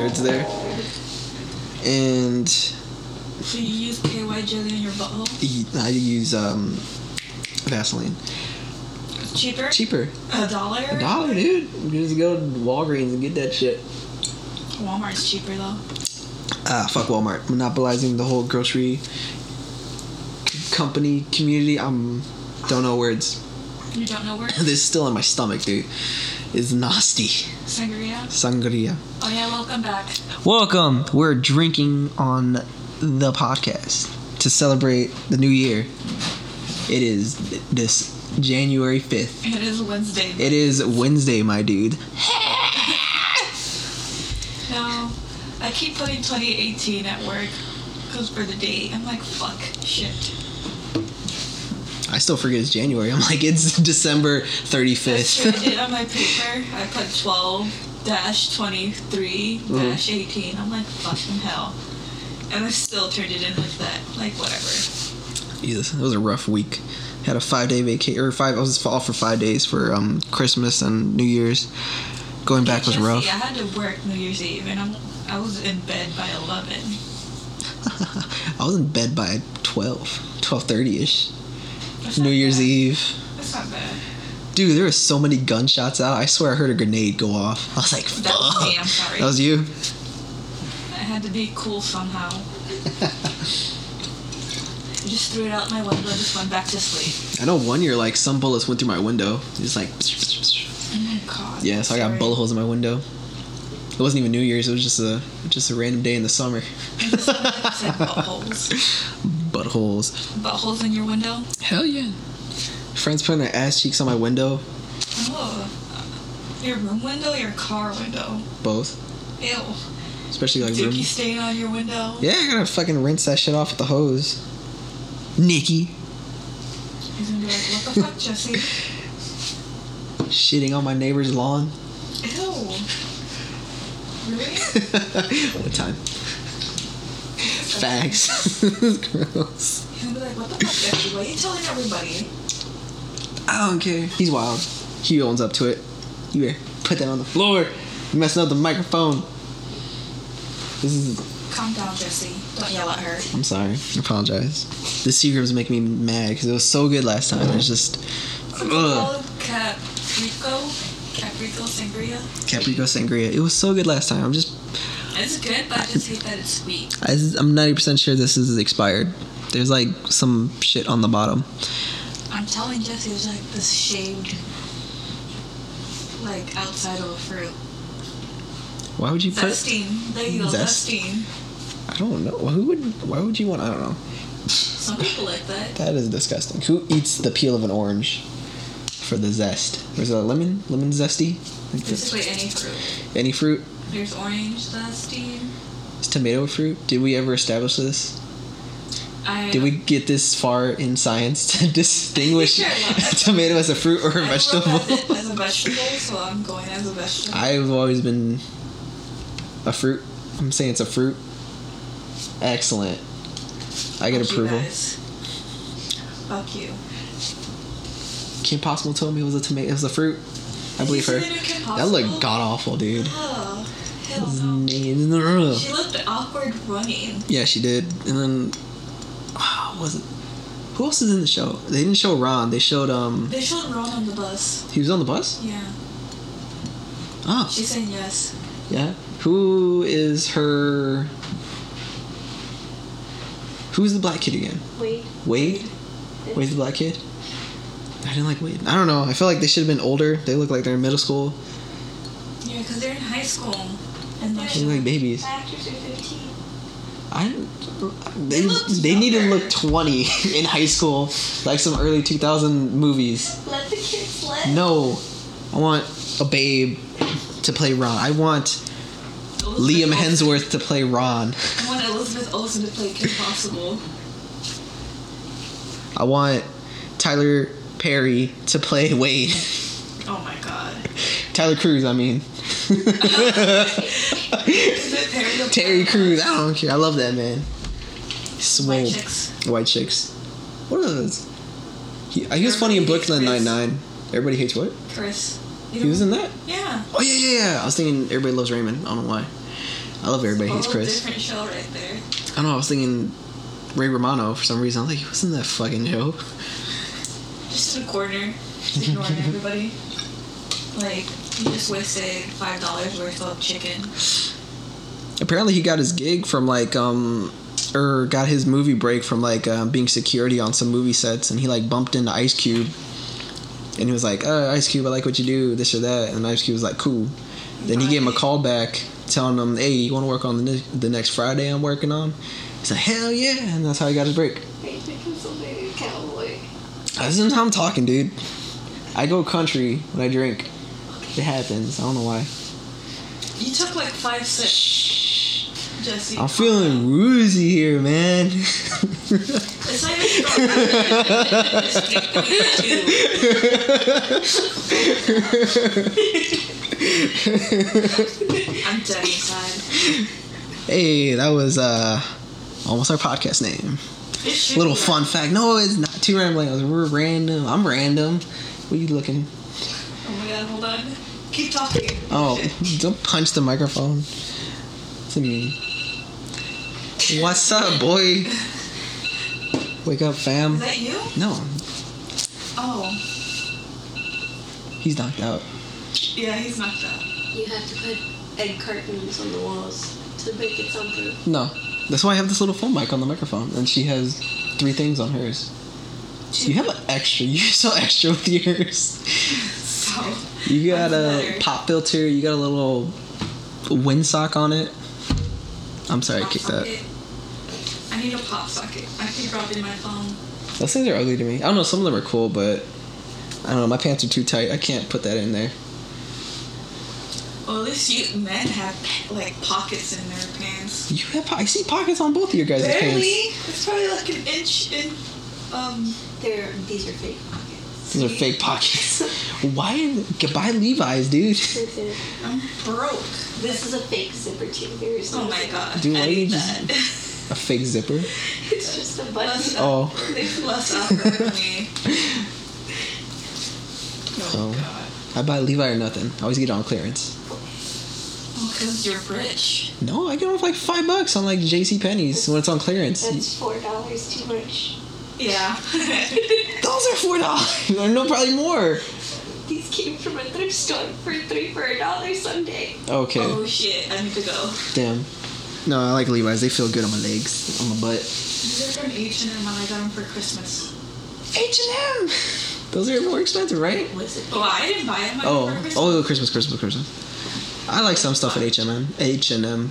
nerds there. And So you use KY jelly in your butthole? I use um, Vaseline. It's cheaper? Cheaper. A dollar? A dollar, dude. Just go to Walgreens and get that shit. Walmart's cheaper though. Ah, fuck Walmart. Monopolizing the whole grocery company community. I'm don't know words. You don't know where? This is still in my stomach, dude. It's nasty. Sangria? Sangria. Oh yeah, welcome back. Welcome. We're drinking on the podcast to celebrate the new year. It is this January 5th. It is Wednesday. It is Wednesday, my dude. No, I keep putting 2018 at work because for the date. I'm like, fuck, shit. I still forget it's January. I'm like, it's December That's true. I 35th. did on my paper. I put 12 dash 23 dash 18. I'm like, fucking hell. And I still turned it in with that. Like, whatever. Jesus, it was a rough week. Had a five day vacation, or five, I was off for five days for um, Christmas and New Year's. Going back was rough. rough. I had to work New Year's Eve, and I'm, I was in bed by 11. I was in bed by 12, 12.30 ish. That's New Year's bad. Eve. That's not bad. Dude, there were so many gunshots out. I swear I heard a grenade go off. I was like, That was fuck. me, I'm sorry. That was you? I had to be cool somehow. I just threw it out my window, just went back to sleep. I know one year, like, some bullets went through my window. Just like, Oh my god. yeah, so I got bullet holes in my window. It wasn't even New Year's. It was just a just a random day in the summer. I just said buttholes. Buttholes. Buttholes in your window? Hell yeah. Friends putting their ass cheeks on my window. Oh. Your room window, your car window. Both. Ew. Especially like room. Dookie stain on your window. Yeah, I gotta fucking rinse that shit off with the hose. Nikki. He's gonna be like, what the fuck, Jesse? Shitting on my neighbor's lawn. Ew. Really? what time? Facts. Gross. Gonna be like, what the fuck, Jesse? Why are you telling everybody? I don't care. He's wild. He owns up to it. You better put that on the floor. You're messing up the microphone. This is. Calm down, Jesse. Don't yell at her. I'm sorry. I apologize. This Seagram's making me mad because it was so good last time. It's just. Ugh. called? Capriccio? Capriccio Sangria? Capriccio Sangria. It was so good last time. I'm just. It's good, but I just hate that it's sweet. I, I'm 90% sure this is expired. There's like some shit on the bottom. I'm telling Jesse it's like this shaved, like outside of a fruit. Why would you put? Zesting. There you go, Zest? zesting. I don't know. Who would? Why would you want? I don't know. Some people like that. That is disgusting. Who eats the peel of an orange for the zest? Or is it a lemon? Lemon zesty? Basically any fruit. Any fruit? There's orange zesting. Is tomato fruit? Did we ever establish this? I, Did we get this far in science to distinguish tomato as a fruit or a I vegetable? As, as a vegetable, so I'm going as a vegetable. I've always been a fruit. I'm saying it's a fruit. Excellent. I get Fuck you approval. guys. Fuck you. Kim Possible told me it was a tomato. It was a fruit. I believe her. You That looked god awful, dude. Oh, hell no. Yeah, She looked awkward running. Yeah, she did. And then, ah, was it? Who else is in the show? They didn't show Ron. They showed um. They showed Ron on the bus. He was on the bus. Yeah. Oh, She's saying yes. yeah. Who is her? Who's the black kid again? Wait. Wade. Wade's the black kid. I didn't like Wade. I don't know. I feel like they should have been older. They look like they're in middle school. Yeah, because they're in high school. Look like babies. Actors are 15. I they They they need to look 20 in high school, like some early 2000 movies. Let the kids let. No, I want a babe to play Ron. I want Liam Elizabeth Olsen. Hemsworth to play Ron. I want Elizabeth Olsen to play Kim Possible. I want Tyler Perry to play Wade. Oh my god. Tyler Crews, I mean. Is it Perry the Terry? Crews, I don't care. I love that man. Swole. White chicks. White chicks. What are those? He, uh, he was funny in Brooklyn. Nine Nine. Everybody hates what? Chris. You He was in that. Yeah. Oh yeah, yeah, yeah. I was thinking Everybody Loves Raymond. I don't know why. I love Everybody Hates Chris. different show right there. I don't know. I was thinking Ray Romano for some reason. I was like, he was in that fucking show. Just in a corner, ignoring everybody. Like, you just wasted five dollars worth of chicken. Apparently, he got his gig from like um. Or got his movie break from like um, being security on some movie sets, and he like bumped into Ice Cube, and he was like, uh, "Ice Cube, I like what you do, this or that," and Ice Cube was like, "Cool." Then he gave him a call back, telling him, "Hey, you want to work on the ne- the next Friday I'm working on?" He's like, "Hell yeah!" And that's how he got his break. Hey, Pennsylvania cowboy. This is how I'm talking, dude. I go country when I drink. It happens. I don't know why. You took like five sips, Jesse. I'm feeling woozy here, man. It's not even strong. I'm dead inside. hey, that was uh almost our podcast name. Little fun fact. No, it's not too rambling. We're random. I'm random. What are you looking? Oh my god, hold on. Keep talking. Oh, don't punch the microphone. To me. What's up, boy? Wake up, fam. Is that you? No, Oh. he's knocked out. Yeah, he's knocked out. You have to put egg cartons on the walls to make it soundproof. No, that's why I have this little phone mic on the microphone, and she has three things on hers. So you have an extra. You're so extra with yours. So. You got a pop filter. You got a little windsock on it. I'm sorry, I Pop kicked that. I need a pop socket. I keep dropping my phone. Those things are ugly to me. I don't know. Some of them are cool, but I don't know. My pants are too tight. I can't put that in there. Well, at least you men have like pockets in their pants. You have. po- I see pockets on both of your guys' Barely. pants. It's probably like an inch in. Um. They're these are fake pockets. These are fake pockets. Why? Get buy Levi's, dude. I'm broke. This is a fake zipper too. There's Oh my god. Dude, I why you just- A fake zipper. It's just a button. Less, Oh. There's less awkward for me. Oh, Oh. god. I buy Levi or nothing. I always get it on clearance. Oh, because you're rich. No, I get them for like five bucks on like J.C. Penney's when it's on clearance. That's four dollars too much. Yeah. Those are four dollars. no, probably more. These came from a thrift store for three for a dollar Sunday. Okay. oh shit, I need to go. Damn. No, I like Levi's. They feel good on my legs, on my butt. These are from H&M and I got them for Christmas. H and M. Those are more expensive, right? Was it? Oh, I didn't buy them. I oh. got them for Oh, Christmas. oh, Christmas, Christmas, Christmas. I like some stuff at H and M. H and M.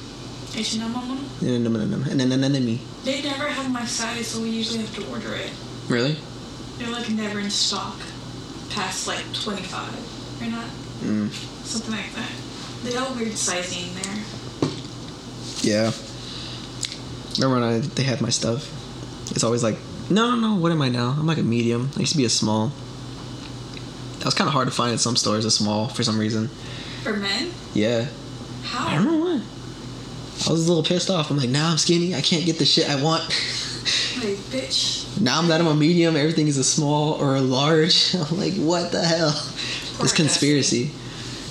H&M on them. And then and then me. They never have my size, so we usually have to order it. Really? They're like never in stock past like 25. Or not? Mm. Something like that. They got weird sizing there. Yeah. Remember when I, they had my stuff? It's always like, no, no, no. What am I now? I'm like a medium. I used to be a small. That was kind of hard to find at some stores. A small for some reason. For men? Yeah. How? I don't know why. I was a little pissed off. I'm like, now I'm skinny. I can't get the shit I want. Like, bitch. now I'm that I'm a medium, everything is a small or a large. I'm like, what the hell? Poor This conspiracy.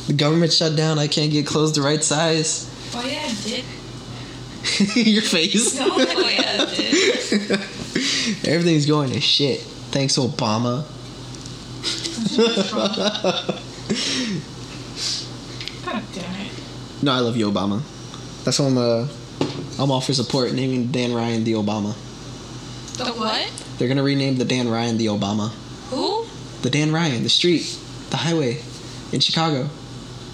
The government shut down. I can't get clothes the right size. Oh, yeah, I did. Your face. No, oh, yeah, I did. Everything's going to shit. Thanks, Obama. God damn it. No, I love you, Obama. That's why I'm uh, I'm all for support naming Dan Ryan the Obama. The what? They're gonna rename the Dan Ryan the Obama. Who? The Dan Ryan, the street, the highway, in Chicago.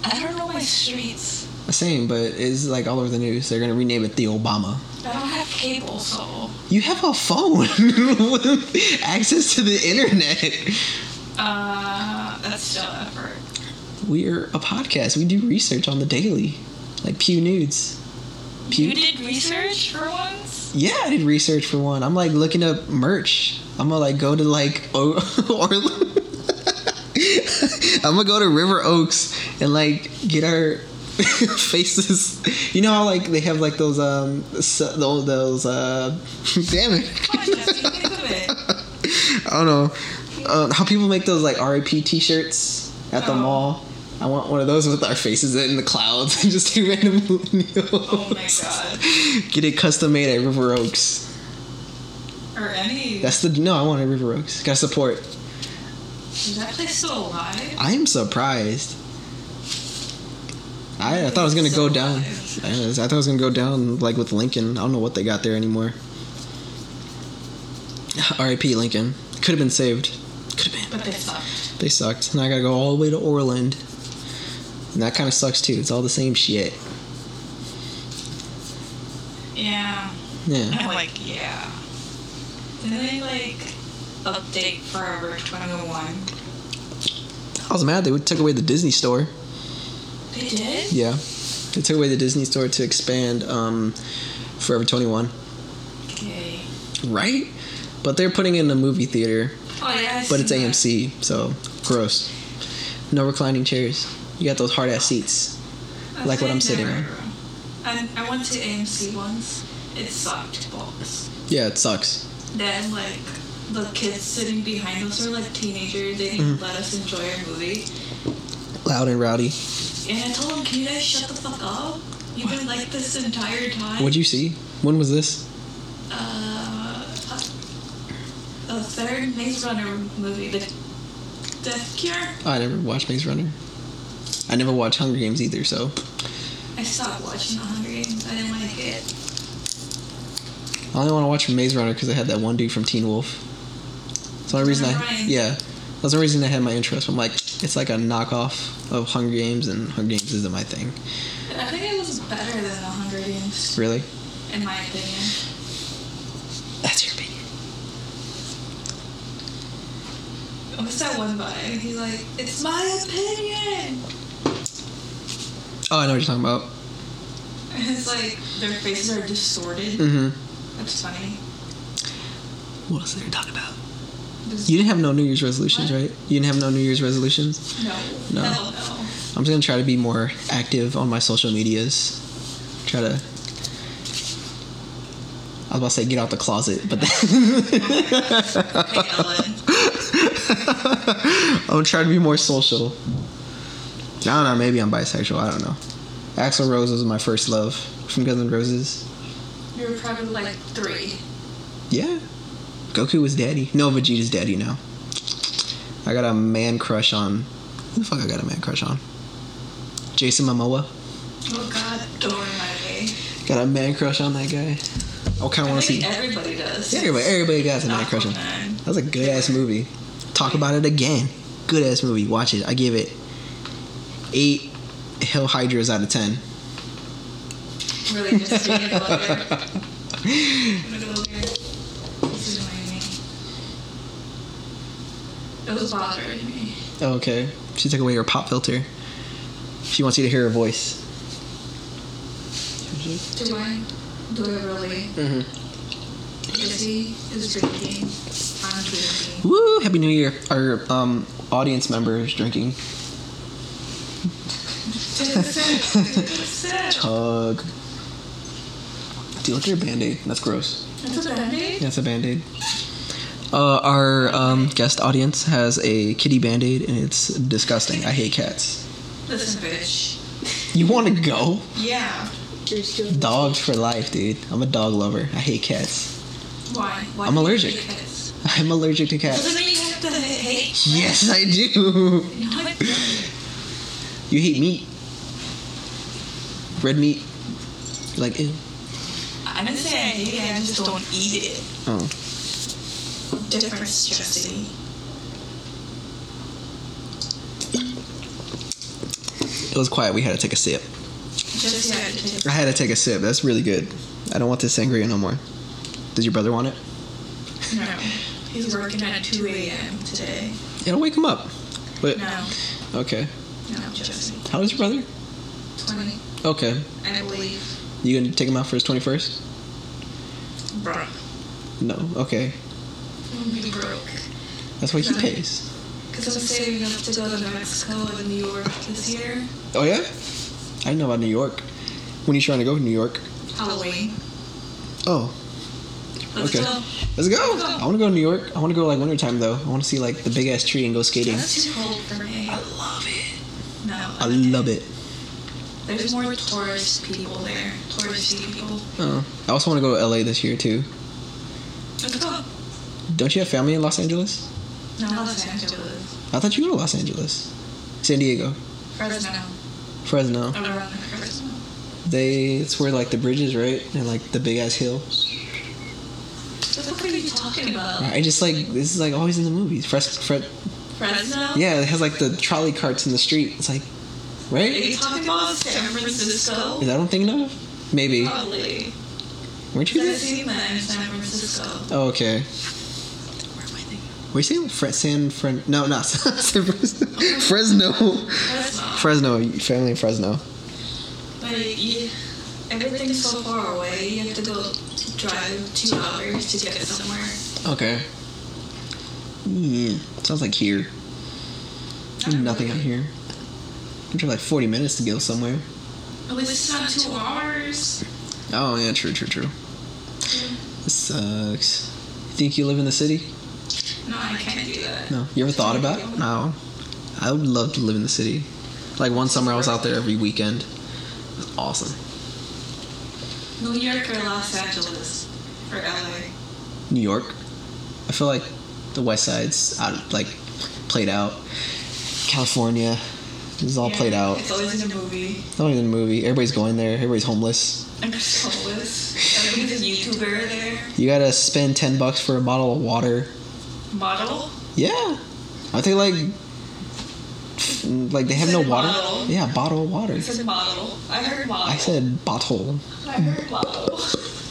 I don't know my streets. The same, but it's like all over the news. They're gonna rename it the Obama. I don't have cable, so. You have a phone with access to the internet. Uh, that's still effort. We're a podcast. We do research on the daily, like Pew Nudes. Pew. You did research for once? Yeah, I did research for one. I'm like looking up merch. I'm gonna like go to like o- or I'm gonna go to River Oaks and like get our faces. You know how like they have like those um those those uh damn it. On, Jesse, think of it. I don't know. Uh, how people make those like RIP T-shirts at the Oh. mall. I want one of those with our faces in the clouds and just do random meals. Oh my god. Get it custom made at River Oaks. Or any. That's the no. I want it at River Oaks. Gotta support. Is that place still alive? I am surprised. I, I thought it was gonna go down. I I thought it was gonna go down like with Lincoln. I don't know what they got there anymore. R.I.P. Lincoln. Could have been saved. Could have been. But they sucked. They sucked. Now I gotta go all the way to Orland. And that kind of sucks too. It's all the same shit. Yeah. Yeah. I'm like, yeah. Did they like update Forever 21? I was mad they took away the Disney store. They did? Yeah. They took away the Disney store to expand um, Forever 21. Okay. Right? But they're putting it in a movie theater. Oh yeah. I But it's seen that. AMC, so gross. No reclining chairs. You got those hard ass seats. I've like what I'm sitting in. I, I went to AMC once. It sucked balls. Yeah, it sucks. Then like the kids sitting behind us were like teenagers. They didn't Mhm. let us enjoy our movie. Loud and rowdy. And I told them, "Can you guys shut the fuck up? You've been like this entire time." What'd you see? When was this? Uh, the third Maze Runner movie, the Death Cure. Oh, I never watched Maze Runner. I never watched Hunger Games either, so I stopped watching the Hunger Games. I didn't like it. I only want to watch Maze Runner because I had that one dude from Teen Wolf. That's the only reason I yeah. That's the only reason I had my interest. I'm like, it's like a knockoff of Hunger Games, and Hunger Games isn't my thing. I think it was better than the Hunger Games, Really? in my opinion. That's your opinion. What's that one by? He's like, "It's my opinion." Oh, I know what you're talking about. And it's like their faces are distorted. Mm-hmm. That's funny. What else did they talk about? Just- You didn't have no New Year's resolutions, What? right? You didn't have no New Year's resolutions. no, No. hell no. I'm just gonna try to be more active on my social medias. Try to. I was about to say get out the closet, but Ellen. I'm trying to be more social. I don't know. Maybe I'm bisexual. I don't know. Axl Rose was my first love from Guns N' Roses. You were probably like three. Yeah, Goku was daddy. No, Vegeta's daddy now. I got a man crush on. Who the fuck I got a man crush on? Jason Momoa. Oh God, don't remind eh? me. Got a man crush on that guy. I kind of want to see. everybody does. Yeah, everybody, everybody got a man crush on. That was a good ass movie. Talk about it again. Good ass movie. Watch it. I give it eight Hill Hydras out of ten. Really, just being a lawyer. I'm gonna go there. This is annoying me. It was bothering me. Oh, okay. She took away her pop filter. She wants you to hear her voice. Do I? Do I really? Mm-hmm. Jesse is drinking. I'm drinking. Woo! Happy New Year. Our um, audience member is drinking. Take a sip. Take a sip. Tug. Dude, look at your band aid. That's gross. That's a band-aid? Yeah, it's a band aid. Uh, our um, guest audience has a kitty band aid, and it's disgusting. I hate cats. Listen, bitch. You want to go? Yeah. Dogs for life, dude. I'm a dog lover. I hate cats. Why? Why I'm allergic. hate cats? I'm allergic to cats. Doesn't cats. mean you have to hate. Yes, I do. No, it doesn't. You hate meat. Red meat. Like, ew. I didn't say I hate it. I just don't eat it. Oh. Difference, Jesse. It was quiet. We had to take a sip. Jesse had to take I had to take a sip. That's really good. I don't want this sangria no more. Does your brother want it? No. He's working at 2 a.m. today. It'll wake him up. But No. okay. No, Jesse. How old is your brother? 20, Okay. I believe. You gonna take him out for his twenty first? Bruh. No. Okay. I'm gonna be broke. That's what he pays. Because I'm saving up to go to Mexico and New York this year. Oh yeah. I didn't know about New York. When are you trying to go to New York? Halloween. Oh, Let's Okay. go. let's go. Let's go. I want to go to New York. I want to go like wintertime though. I want to see like the big ass tree and go skating. That's too cold for me. I love it. No. I love it. There's more tourist people there. Touristy people. Oh, I also want to go to LA this year too. Let's go. Don't you have family in Los Angeles? No, Los Angeles. I thought you were to Los Angeles, San Diego, Fresno. Fresno. Around Fresno. They it's where like the bridges, right? And like the big ass hill. What the fuck are you talking about? I just like this is like always in the movies. Fres, Fred, Fresno? yeah, it has like the trolley carts in the street. It's like, Are right? you talking about San Francisco? Is that what I'm thinking of? Maybe. Probably. Weren't you I've seen that in San Francisco. Oh, okay. Where am I thinking? Were you saying Fre- San Fren? No, not San Fresno. Fresno. Fresno. Fresno. Family in Fresno. But you, everything's so far away, you have to go drive two hours to get somewhere. Okay. Yeah, sounds like here. Nothing out here. It took like 40 minutes to go somewhere. At least it's not two hours. Oh, yeah, true, true, true. This sucks. You think you live in the city? No, I can't do that. No. You ever thought about it? No. I would love to live in the city. Like one summer I was out there every weekend. It was awesome. New York or Los Angeles? Or LA? New York. I feel like the West Side's out, like played out. California is all played out. It's always in a movie. Not even in the movie. Everybody's going there. Everybody's homeless. I'm just homeless. Everybody's a YouTuber there. You gotta spend ten bucks for a bottle of water. Bottle? Yeah, I think like like they have no water. bottle. Yeah, bottle of water. I said model. I heard model. I said bottle, I heard model.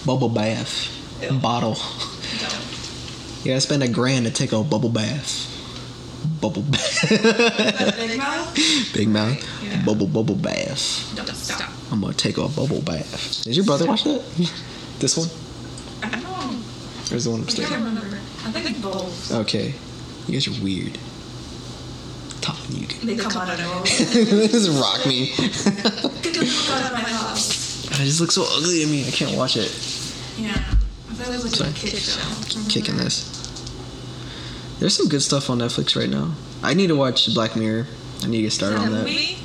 bubble bath, Ew. bottle. Don't. You gotta spend a grand to take a bubble bath. Bubble bath. Big mouth? Big mouth. Yeah. Bubble bubble bath. Don't stop. I'm gonna take a bubble bath. Did your brother watch that? this one? I don't know. Or is the one I upstairs? can't remember. I think both. Okay. You guys are weird. Talking to you. They come out of nowhere. this rock me. Get the fuck out of my house. it just look so ugly to me. I can't watch it. Yeah. I thought it was Sorry. like a kid show. Kicking this. There's some good stuff on Netflix right now. I need to watch Black Mirror. I need to get started on that. movie?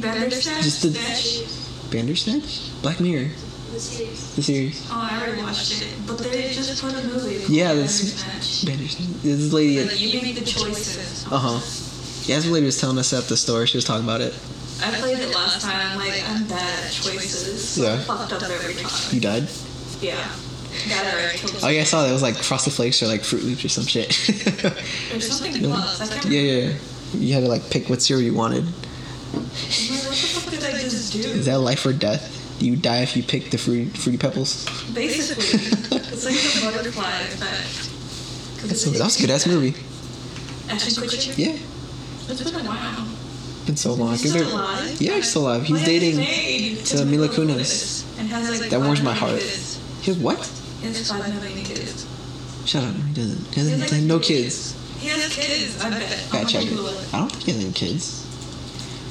Bandersnatch? Just the- Snatch? Bandersnatch? Black Mirror, The series. the series. Oh, I already watched it. But they just put a movie. Yeah, this Bandersnatch. Bandersnatch. This lady. Like, you make the choices. Uh huh. Yeah, this lady was telling us at the store. She was talking about it. I played it last time. I'm like, I'm bad at choices. So Yeah. I fucked up every time. You died? Yeah. That or I killed Oh yeah, I saw that. It was like Frosted Flakes or like Froot Loops or some shit. There's something plus. Yeah, yeah. yeah. You had to like pick what cereal you wanted. I'm like, what the fuck did I just do? Is that life or death? Do you die if you pick the fruity, fruity pebbles? Basically, it's like the butterfly effect. That's, that was a good ass movie. Yeah, It's been a while. been so long. He's still alive? Yeah, he's still alive. He's dating. is he married to Mila Kunis. And has like That warms my heart. kids. He has what? He has five million kids. Shut up. He doesn't. He He doesn't has, have like, no kids. He has kids, I bet. Yeah, I'm check it. I don't think he has any kids.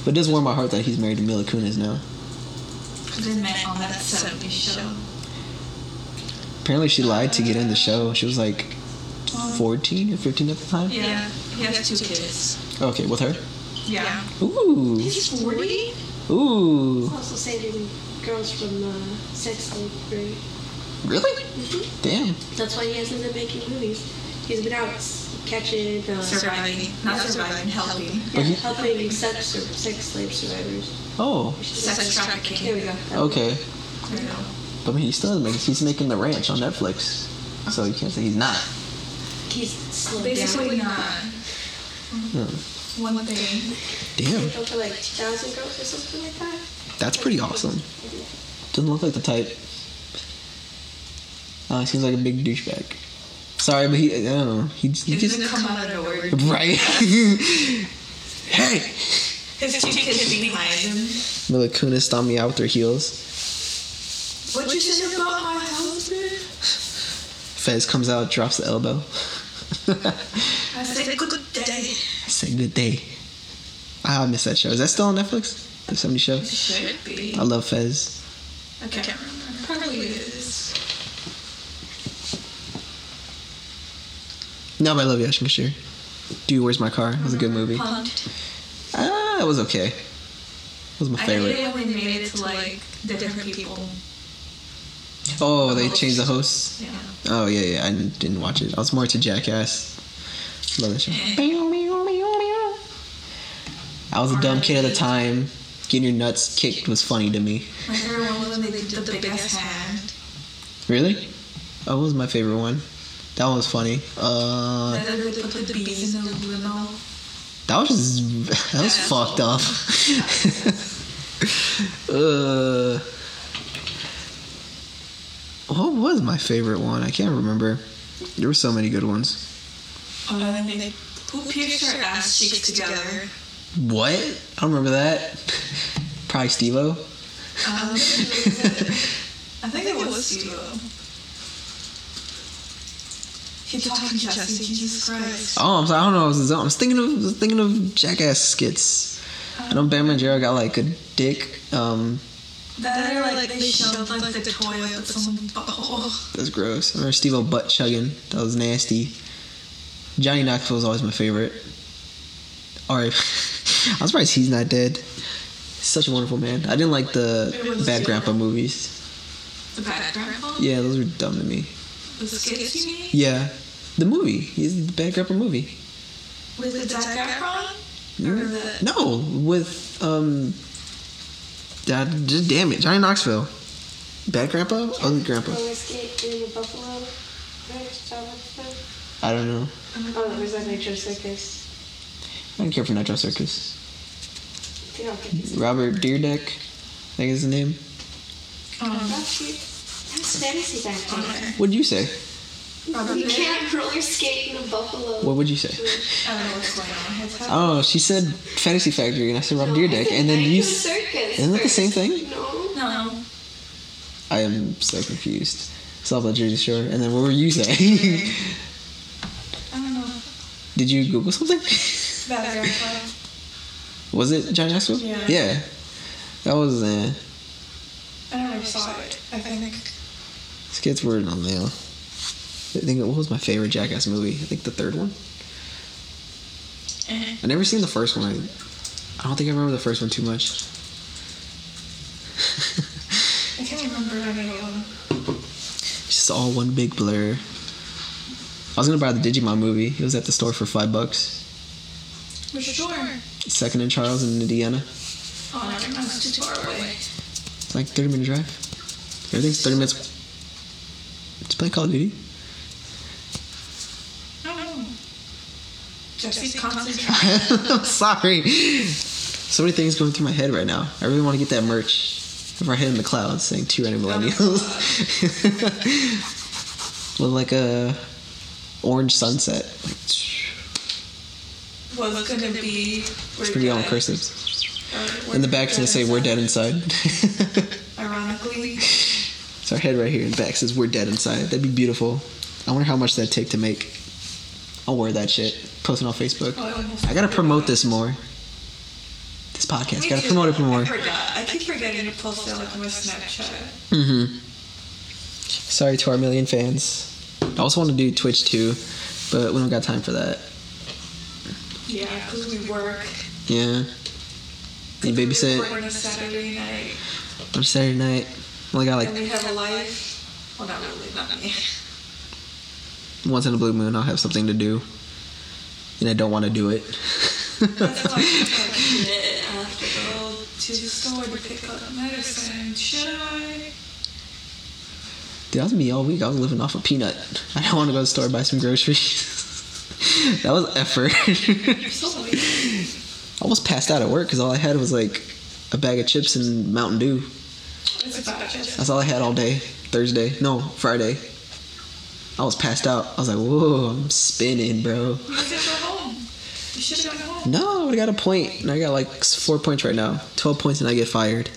But it does warm my heart that he's married to Mila Kunis now. They met on that 70s show. Apparently, she lied to get in the show. She was like 14 or 15 at the time. Yeah, he has two kids. Okay, with her. Yeah. Ooh. He's 40? Ooh. Also saving girls from uh, sex slavery. Really? hmm Damn. That's why he hasn't been making movies. He's been out catching, uh, Surviving. Not surviving, helping. yeah, But he- helping sex, sex slave survivors. Oh. Sex There trafficking. we go. Okay. There you go. But I mean, he still doesn't. He's making the ranch on Netflix, so you can't say he's not. He's Basically down. not. Hmm. One thing. Damn, Go for like 2,000 girls or something like that. that's pretty awesome. Doesn't look like the type. Uh, seems like a big douchebag. Sorry, but he. I don't know. He, he He just. come out of nowhere. Right. hey. His two kids behind him. Mila Kunis stomped me out with her heels. What you say about my husband? Fez comes out, drops the elbow. I said good day. I say good day. Ah, I miss that show. Is that still on Netflix? The 70 show? It should be. I love Fez. I can't remember. Probably is. No, but I love you, Ashton Kutcher. Dude, Where's My Car? It was a good movie. Punt. Ah, it was okay. It was my I favorite. hated when they made it to like the different people. Oh, they changed the hosts. Yeah. Oh yeah, yeah. I didn't, watch it. I was more to Jackass. Love that show. I was a dumb kid at the time. Getting your nuts kicked was funny to me. My favorite one was when they did the big ass hand. Really? That was my favorite one. That one was funny. Uh, that was just, that was Yeah. fucked up. uh, what was my favorite one? I can't remember. There were so many good ones. Then they who pierced their ass cheeks together. What? I don't remember that. Probably Steve-O. Um, I think it was Steve. He talking Jesse, Jesus Christ. Oh, I'm sorry. I don't know. I was, I was thinking of I was thinking of Jackass skits. I know Bam Margera got like a dick. Um, That are like, they shoved like the toy up someone's butthole. that's gross. I remember Steve O butt chugging. That was nasty. Johnny Knoxville was always my favorite. Alright. I'm surprised he's not dead. He's such a wonderful man. I didn't like the Bad. Grandpa movies. The bad grandpa? Yeah, those were dumb to me. The skits you mean? Yeah. The movie. He's the Bad Grandpa movie. With the Zac Efron? Or the... No, with um, Dad, just damn it, Johnny Knoxville, Bad Grandpa, Ugly Grandpa. Roller skate in the Buffalo. Right? Is that what it's called? I don't know. Oh, was that Nitro Circus? I don't care for Nitro Circus. I don't Robert Dyrdek, I think is the name. Um, That's fantasy back What'd you say? Robert You can't roller skate in a buffalo. What would you say? I don't know what's going on. Heads I up. She said Fantasy Factory, and I said Robert Dyrdek, and then you. s- Circus. Isn't that the same thing? No. No. I am so confused. South by Jersey Shore, and then what were you saying? I don't know. Did you Google something? Was it Johnny Knoxville? Yeah. Yeah. That was uh, I never saw it. I think. skits were on there. I think what was my favorite Jackass movie? I think the third one. Eh. I never seen the first one. I, I don't think I remember the first one too much. I can't remember any of them. It's just all one big blur. I was gonna buy the Digimon movie. It was at the store for five bucks. For sure. Second in Charles in Indiana. Oh. It's too far away. It's like thirty minute drive. Everything's thirty minutes. Just play Call of Duty. Jesse's concentrating. I'm sorry. So many things going through my head right now. I really want to get that merch. With our head in the clouds saying two random millennials. With like a orange sunset. Like, Was gonna be. it's pretty all in cursive. In the back it's gonna say we're dead inside. Ironically. so our head right here in the back says we're dead inside. That'd be beautiful. I wonder how much that'd take to make. I'll wear that shit. Posting on Facebook. I gotta promote this more. This podcast. Gotta promote it more. I forgot. I keep forgetting to post it like on my Snapchat. Mm-hmm. Sorry to our million fans. I also want to do Twitch too, but we don't got time for that. Yeah, because we work. Yeah. You babysit on a Saturday night, on Saturday night. Only got and like we have a life. Well, not really, not me. Once in a blue moon. I'll have something to do, and I don't want to do it. That's why I'm like, have to go to the store to pick up medicine. Should I? Dude, that was me all week. I was living off a peanut. I don't want to go to the store and buy some groceries. that was effort. I almost passed out at work because all I had was like a bag of chips and Mountain Dew. It's about just. That's all I had all day. Thursday. No, Friday. I was passed out. I was like, whoa, I'm spinning, bro. You should go home. You should have gone home. No, I got a point, and I got like four points right now. 12 points, and I get fired.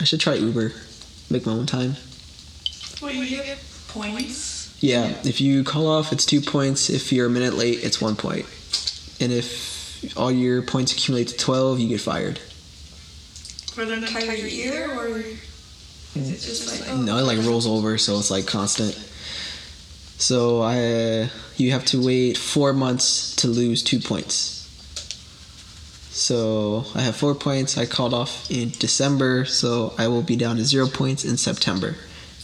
I should try Uber. Make my own time. Wait, you get points? Yeah, if you call off, it's two points. If you're a minute late, it's one point. And if all your points accumulate to 12, you get fired. For the entire year, or is it just like, oh, No, it like oh. rolls over, so it's like constant. So I, you have to wait four months to lose two points. So I have four points. I called off in December, so I will be down to zero points in September.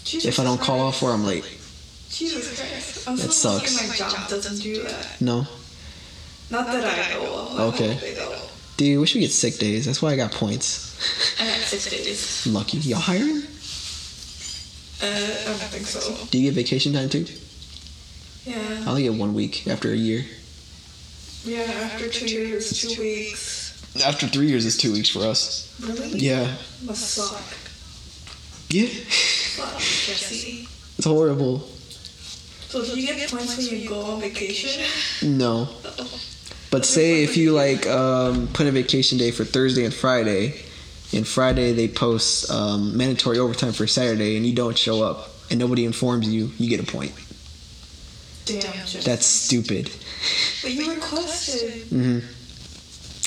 If I don't call off or I'm late. Jesus Christ. I'm That so sucks. my job doesn't do that. No, Not that I know of. Okay. dude, we should get sick days. That's why I got points. I had six days. Lucky. Y'all hiring? Uh, I don't think so. Do you get vacation time too? Yeah. I only get one week after a year. Yeah, after two years, two weeks. After three years is two weeks for us. Really? Yeah. Must suck. Yeah. Fuck, Jesse. It's horrible. So do you get points when you go on vacation? No. But say if you like um, put a vacation day for Thursday and Friday, and Friday they post um, mandatory overtime for Saturday, and you don't show up, and nobody informs you, you get a point. Damn, That's stupid. But you requested. hmm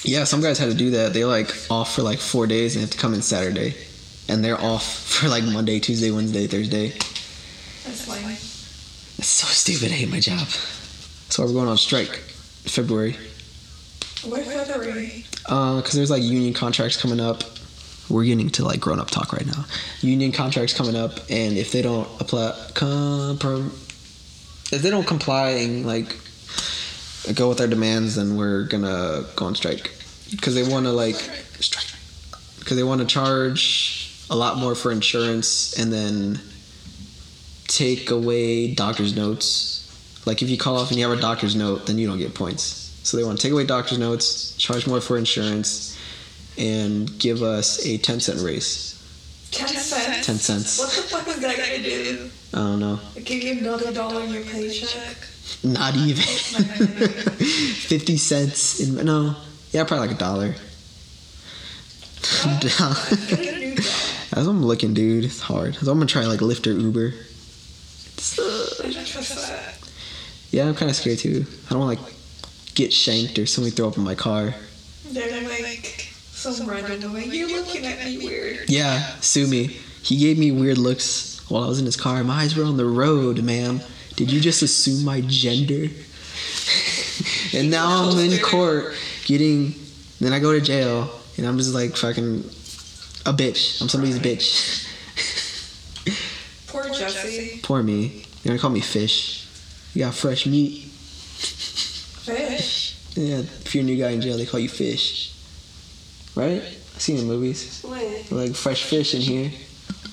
Yeah, some guys had to do that. They're like off for like four days and have to come in Saturday, and they're off for like Monday, Tuesday, Wednesday, Thursday. That's lame. That's so stupid. I hate my job. So we're going on strike February. Why February? Uh, cause there's like union contracts coming up. We're getting to like grown up talk right now. Union contracts coming up, and if they don't apply, comprom, if they don't comply and like go with our demands, then we're gonna go on strike. Cause they want to like strike. Cause they want to charge a lot more for insurance, and then take away doctor's notes. Like if you call off and you have a doctor's note, then you don't get points. So they want to take away doctor's notes, charge more for insurance, and give us a 10 cent raise. Ten cents. 10 cents. What the fuck is that gonna do? I don't know. Give you another dollar in your paycheck? Not even. 50 cents in, no. Yeah, probably like a dollar. Get a new job. That's what I'm looking, dude. It's hard. So I'm gonna try like Lyft or Uber. I don't trust that. Yeah, I'm kind of scared too. I don't want like get shanked or somebody throw up in my car. They're like some random way. You're looking at me weird. Yeah, sue me. He gave me weird looks while I was in his car. My eyes were on the road, ma'am. Did you just assume my gender? and now I'm in court getting. Then I go to jail, and I'm just like fucking a bitch. I'm somebody's bitch. Poor Jesse. Poor me. They're gonna call me fish. You got fresh meat. Fish. Yeah, if you're a new guy in jail, they call you fish. Right? I seen it in movies. Wait. Like fresh fish in here.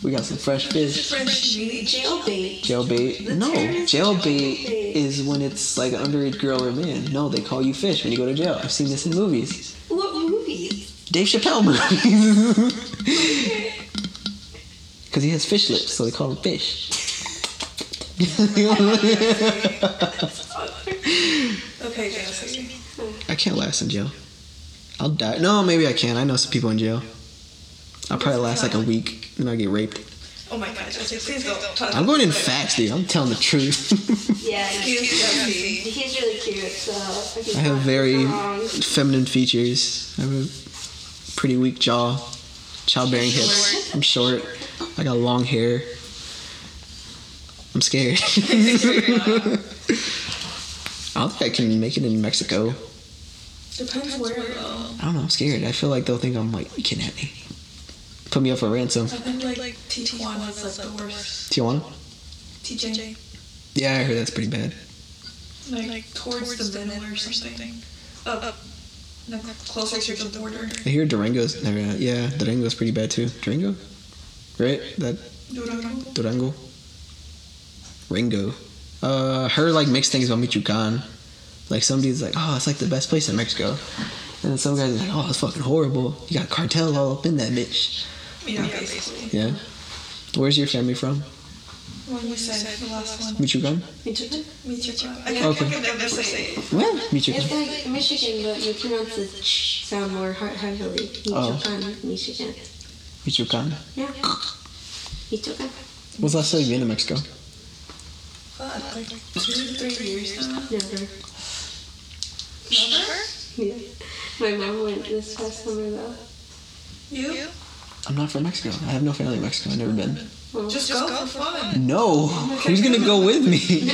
We got some fresh fish. French meat. Jailbait. Jailbait? No, term is jailbait jailbait. is when it's like an underage girl or man. No, they call you fish when you go to jail. I've seen this in movies. What movies? Dave Chappelle movies. Because he has fish lips, so they call him fish. Okay, I can't last in jail. I'll die. No, maybe I can. I know some people in jail. I'll probably last like a week, then I get raped. Oh my gosh! Jesse, please don't touch I'm going in fast, dude. I'm telling the truth. Yeah, Excuse he's, he's really cute, so I have very wrong. feminine features. I have a pretty weak jaw, childbearing hips. I'm short. I got long hair. I'm scared. I don't think I can make it in Mexico. Depends where. I don't know. I'm scared. I feel like they'll think I'm like kidnap me, put me up for ransom. I think like Tijuana is like the worst. Tijuana? TJ. Yeah, I heard that's pretty bad. Like, towards, the middle or something. Up. Up. No, closer to the border. I hear Durango's. uh, Yeah, Durango's pretty bad too. Durango, right? That Durango. Durango. Ringo. Uh, I heard like mixed things about Michoacan. Like some dude's like, oh, it's like the best place in Mexico. And then some guys are like, oh, it's fucking horrible. You got cartel all up in that bitch. Yeah, basically. Yeah. Where's your family from? When you said the last one. Michoacan? Michigan? Michoacan. I can't Okay. fucking never say it. Well, It's like Michigan, but you pronounce the ch sound more hard heavily. Oh. Michoacan, Michigan. Michoacan. Yeah. Michoacan. When's the last time you been to Mexico? Fuck, like two, three years now. Never. Never? Yeah. My mom went this past summer though. You? I'm not from Mexico. I have no family in Mexico. I've never been. Well, Just go for fun. No. Who's gonna go with me?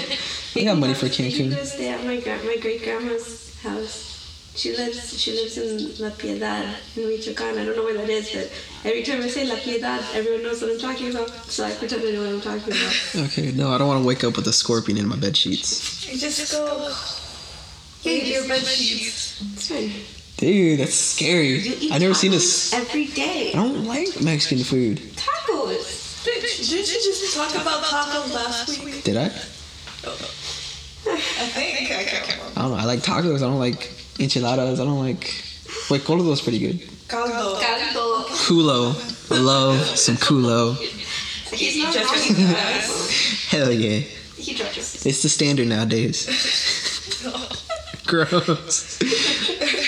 I got money for You Cancun. go stay at my gra- my great grandma's house. She lives she lives in La Piedad in Michoacan. I don't know where that is, but every time I say La Piedad, everyone knows what I'm talking about. So I pretend I know what I'm talking about. Okay, no, I don't want to wake up with a scorpion in my bed sheets. You just go. Eat your bed sheets. It's fine. Dude, that's scary. You eat I never seen this. every day. I don't like Mexican food. Tacos. Bitch, did you just talk about tacos last week? Did I? I think. I can't remember. I don't know. I like tacos. I don't like enchiladas. I don't like. Wait, Colodo's pretty good. Caldo. Caldo. Culo. Love some culo. He's not Just wrong. Hell yeah. He judges. It's the standard nowadays. Gross.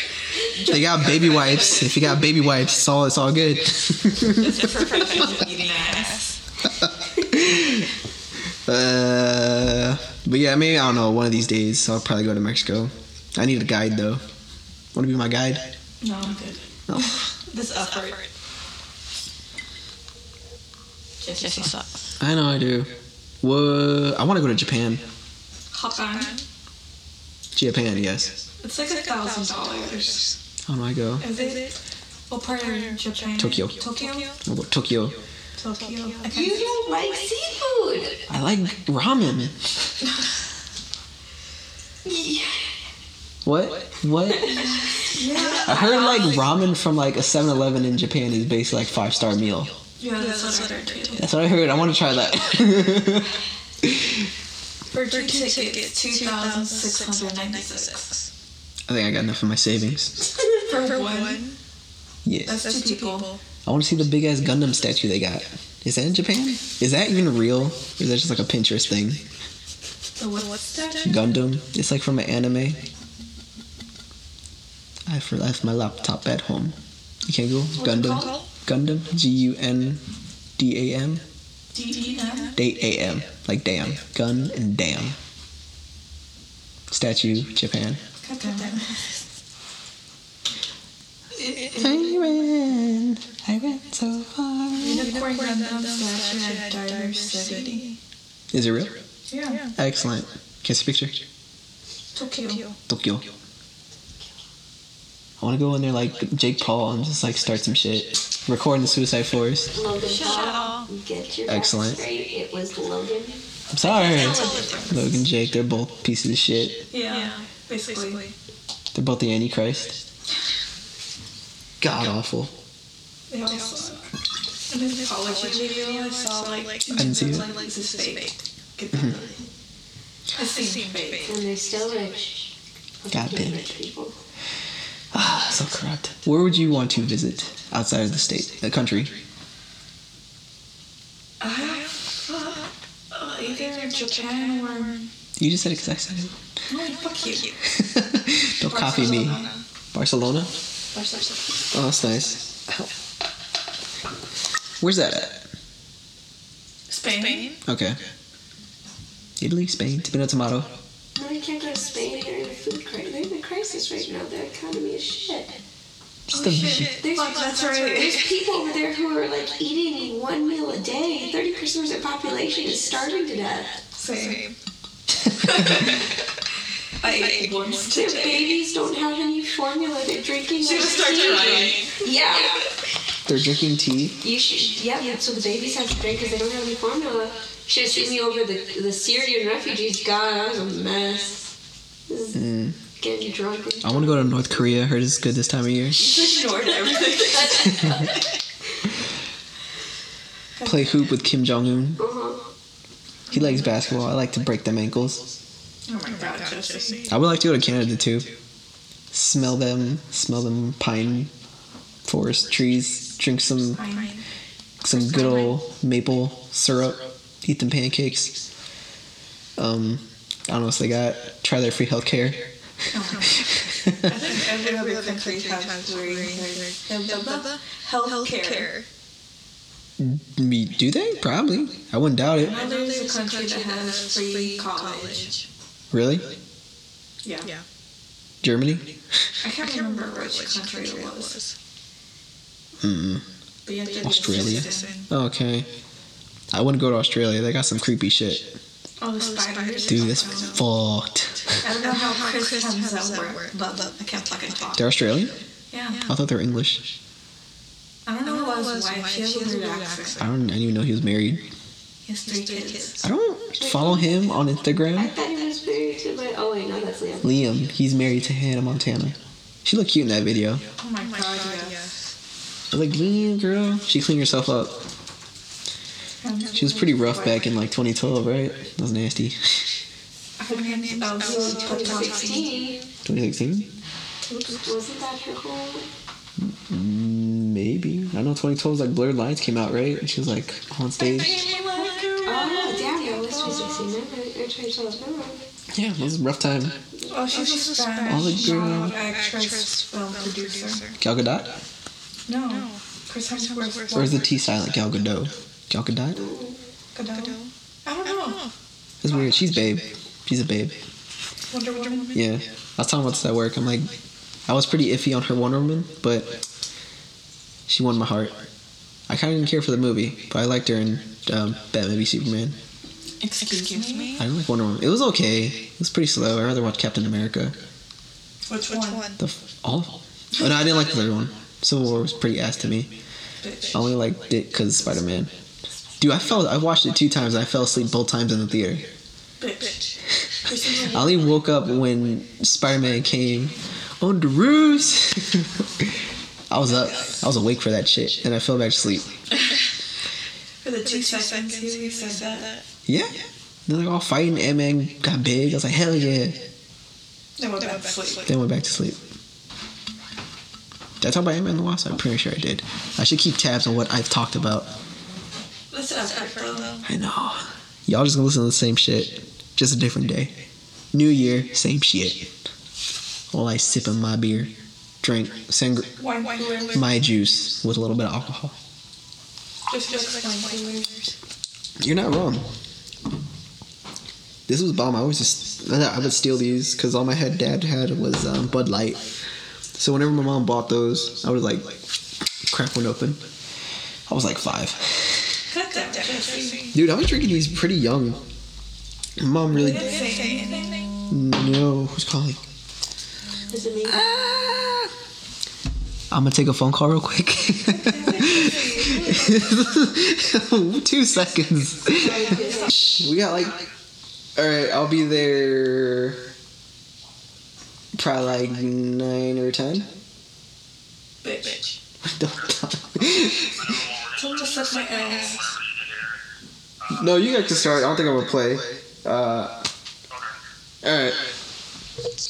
they got baby wipes. If you got baby wipes, it's all it's all good. It's a perfection eating ass. uh, but yeah, maybe I don't know. One of these days, I'll probably go to Mexico. I need a guide though. Want to be my guide? No, I'm good. No. This effort. Jesse sucks. I know I do. What? I want to go to Japan. Japan. Japan, yes. It's like a thousand dollars. Oh How do I go? Is it? What part of Japan? Tokyo. Tokyo. I'll go Tokyo. Tokyo. I You don't like seafood. I like ramen. Yeah. What? What? I heard like ramen from like a 7-Eleven in Japan is basically like five star meal. Yeah, that's what I heard too. That's what I heard. I want to try that. For two tickets, two thousand six hundred ninety-six. I think I got enough of my savings. For one. Yes. That's two people. I want to see the big ass Gundam statue they got. Is that in Japan? Is that even real? Or is that just like a Pinterest thing? The what statue? Gundam. It's like from an anime. I for- left my laptop at home. You can't go What's it Gundam. Gundam. G U N D A M. D-E-M. Date A M. Like damn. Gun and damn. Statue, Japan. God damn it. I ran. I went so far. Unicorn Gundam statue at Diver City. Is it real? Yeah. Excellent. Can I see a picture? Tokyo. Tokyo. I want to go in there like Jake Paul and just like start some shit. Record in the Suicide Forest. Logan Paul. Get your Excellent. It was Logan. I'm sorry. Tell the difference. Logan Jake, they're both pieces of shit. Yeah. Basically. They're both the Antichrist. God awful. They all suck. In his apology video, I saw like I didn't see it. like this is fake. Get that really. It seemed fake. And they're still rich. God damn it. people. Ah, so corrupt. Where would you want to visit outside of the state, the country? I uh, either Japan or You just said it because I said no, fuck you. it. Don't copy me. Barcelona? Barcelona. Oh, that's nice. Ow. Where's that at? Spain. Okay. Italy, Spain, tomato, tomato. No, you can't go to Spain. They're in a food crisis. They're in a crisis right now. Their economy is shit. Just Oh a- shit. There's, Fuck, that's There's right. people over there who are like eating one meal a day. Thirty percent of their population is starving to death. Same. I ate once Their babies don't have any formula. They're drinking. She like just started tea. crying. Yeah. They're drinking tea. You should. Yeah. So the babies have to drink because they don't have any formula. Should have seen me over the the Syrian refugees. God, I was a mess. This is Mm. Getting drunk. I want to go to North Korea. Heard it's good this time of year. Just ignored everything. Play hoop with Kim Jong Un. Uh-huh. He likes basketball. I like to break them ankles. Oh my god, Jesse. I would like to go to Canada too. Smell them, smell them pine forest trees. Drink some some good old maple syrup. Eat them pancakes. Um, I don't know what they got. Try their free healthcare. I think every other country has free health care. Me- Do they? Probably. I wouldn't doubt it. I know there's a country that has free college. Really? Yeah. Yeah. Germany? I can't remember which country it was. Mm. But you have to be a Australia? citizen. Okay. I wouldn't go to Australia. They got some creepy shit. Oh, the spiders. Dude, that's fucked. I don't know how Chris Hemsworth work, but I can't fucking talk. They're Australian? Yeah. I thought they were English. I don't know who was his wife. She has a weird accent. I don't I didn't even know he was married. He has three kids. I don't follow him on I Instagram. Thought he was married to my. Oh wait, no, that's Liam. Liam, he's married to Hannah Montana. She looked cute in that video. Oh my god, yes. I was like, Liam, girl. She cleaned herself up. She was pretty rough back in like 2012, right? That was nasty. Her name's Elsa. 2016. 2016? Wasn't that her whole? Mm, Maybe. I know 2012 was like Blurred Lines came out, right? And she was like on stage. Oh, damn, that was 2016. Remember? Or 2012. Remember? Yeah, it was a rough time. Oh, she's a Spanish All the girl- actress, film producer. Gal Gadot? No. Chris Hemsworth. Or is the T silent? Gal Gadot? Gal Gadot? Gadot? I don't know. That's weird. She's babe. She's a babe. Wonder Woman. Yeah. I was talking about this at work. I'm like, I was pretty iffy on her Wonder Woman, but she won my heart. I kind of didn't care for the movie, but I liked her in um, Batman v Superman. Excuse me? I didn't like Wonder Woman. It was okay. It was pretty slow. I'd rather watch Captain America. Which one? The f- all. of them. Oh no, I didn't like the third one. Civil War was pretty ass to me. I only liked it because Spider Man. Dude, I fell. I watched it two times. and I fell asleep both times in the theater. Bitch. I only woke up when Spider Man came on the roofs. I was up. I was awake for that shit, and I fell back to sleep. For the two seconds he said that. Yeah. They're like all fighting. Ant Man got big. I was like, hell yeah. Then went back to sleep. Then went back to sleep. Did I talk about Ant Man the Wasp? I'm pretty sure I did. I should keep tabs on what I've talked about. Though. I know. Y'all just gonna listen to the same shit. Just a different day. New year, same shit. While I sipping my beer, drink sangr- Wine cooler. my juice with a little bit of alcohol. Just, just wine coolers. You're not wrong. This was bomb. I always just I would steal these because all my head dad had was um, Bud Light. So whenever my mom bought those, I would like crack one open. I was like five. Cut that, Jesse. Dude, I was drinking these pretty young. My Mom really Didn't say anything. no. Who's calling? Is it me? Ah. I'm gonna take a phone call real quick. Two seconds. We got like. All right, I'll be there. Probably like nine or ten. Bitch. Don't Someone just suck my ass. no, you guys can start. I don't think I'm gonna play. Uh, all right.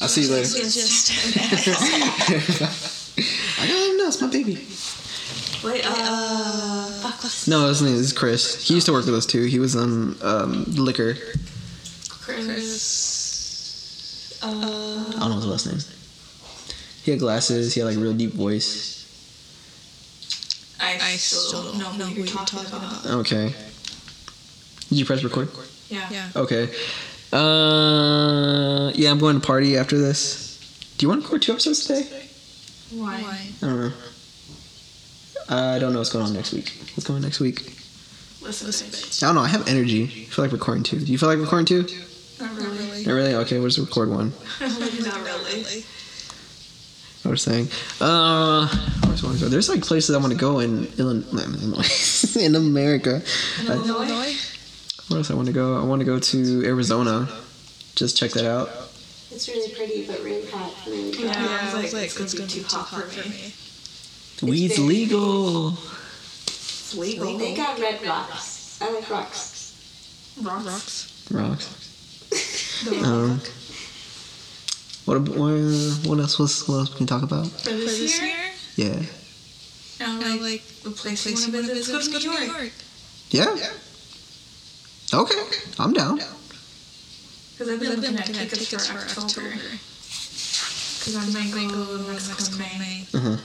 I'll see you later. It's just I got him. No, it's my baby. Wait, uh, fuck, what's No, his name is Chris. He used to work with us too. He was on um, liquor. Chris? Uh, I don't know his last name. He had glasses. He had like a real deep voice. I, I still don't know who you're talking about. Okay. Did you press record? Yeah. Yeah. Okay. Uh, yeah, I'm going to party after this. Do you want to record two episodes today? Why? Why? I don't know. I don't know what's going on next week. What's going on next week? Listen, bitch. I don't know. I have energy. I feel like recording too. Do you feel like recording two? Not Not really. really. Not really. Okay, we'll just record one. Not really. I was saying. Uh, where's one to go? There's like places I want to go in Illinois, in America. I- Illinois? where else I want to go? I want to go to Arizona. Just check that out. it's really pretty, but really hot. Really Yeah, hot. I was like, it's gonna be too hot for me. Weed's very- legal. It's legal. Wait, they got red rocks. I like rocks. Rocks. Rocks. Um, what, ab- what, what else was what else we can talk about? For For this, this year? year? Yeah. No, No, like, like, the place, place you you want want to to visit, visit, let's go to New York. Yeah. Okay. I'm down. Because I've been I've been looking at tickets for October. Because I might go to Mexico in May. Uh huh.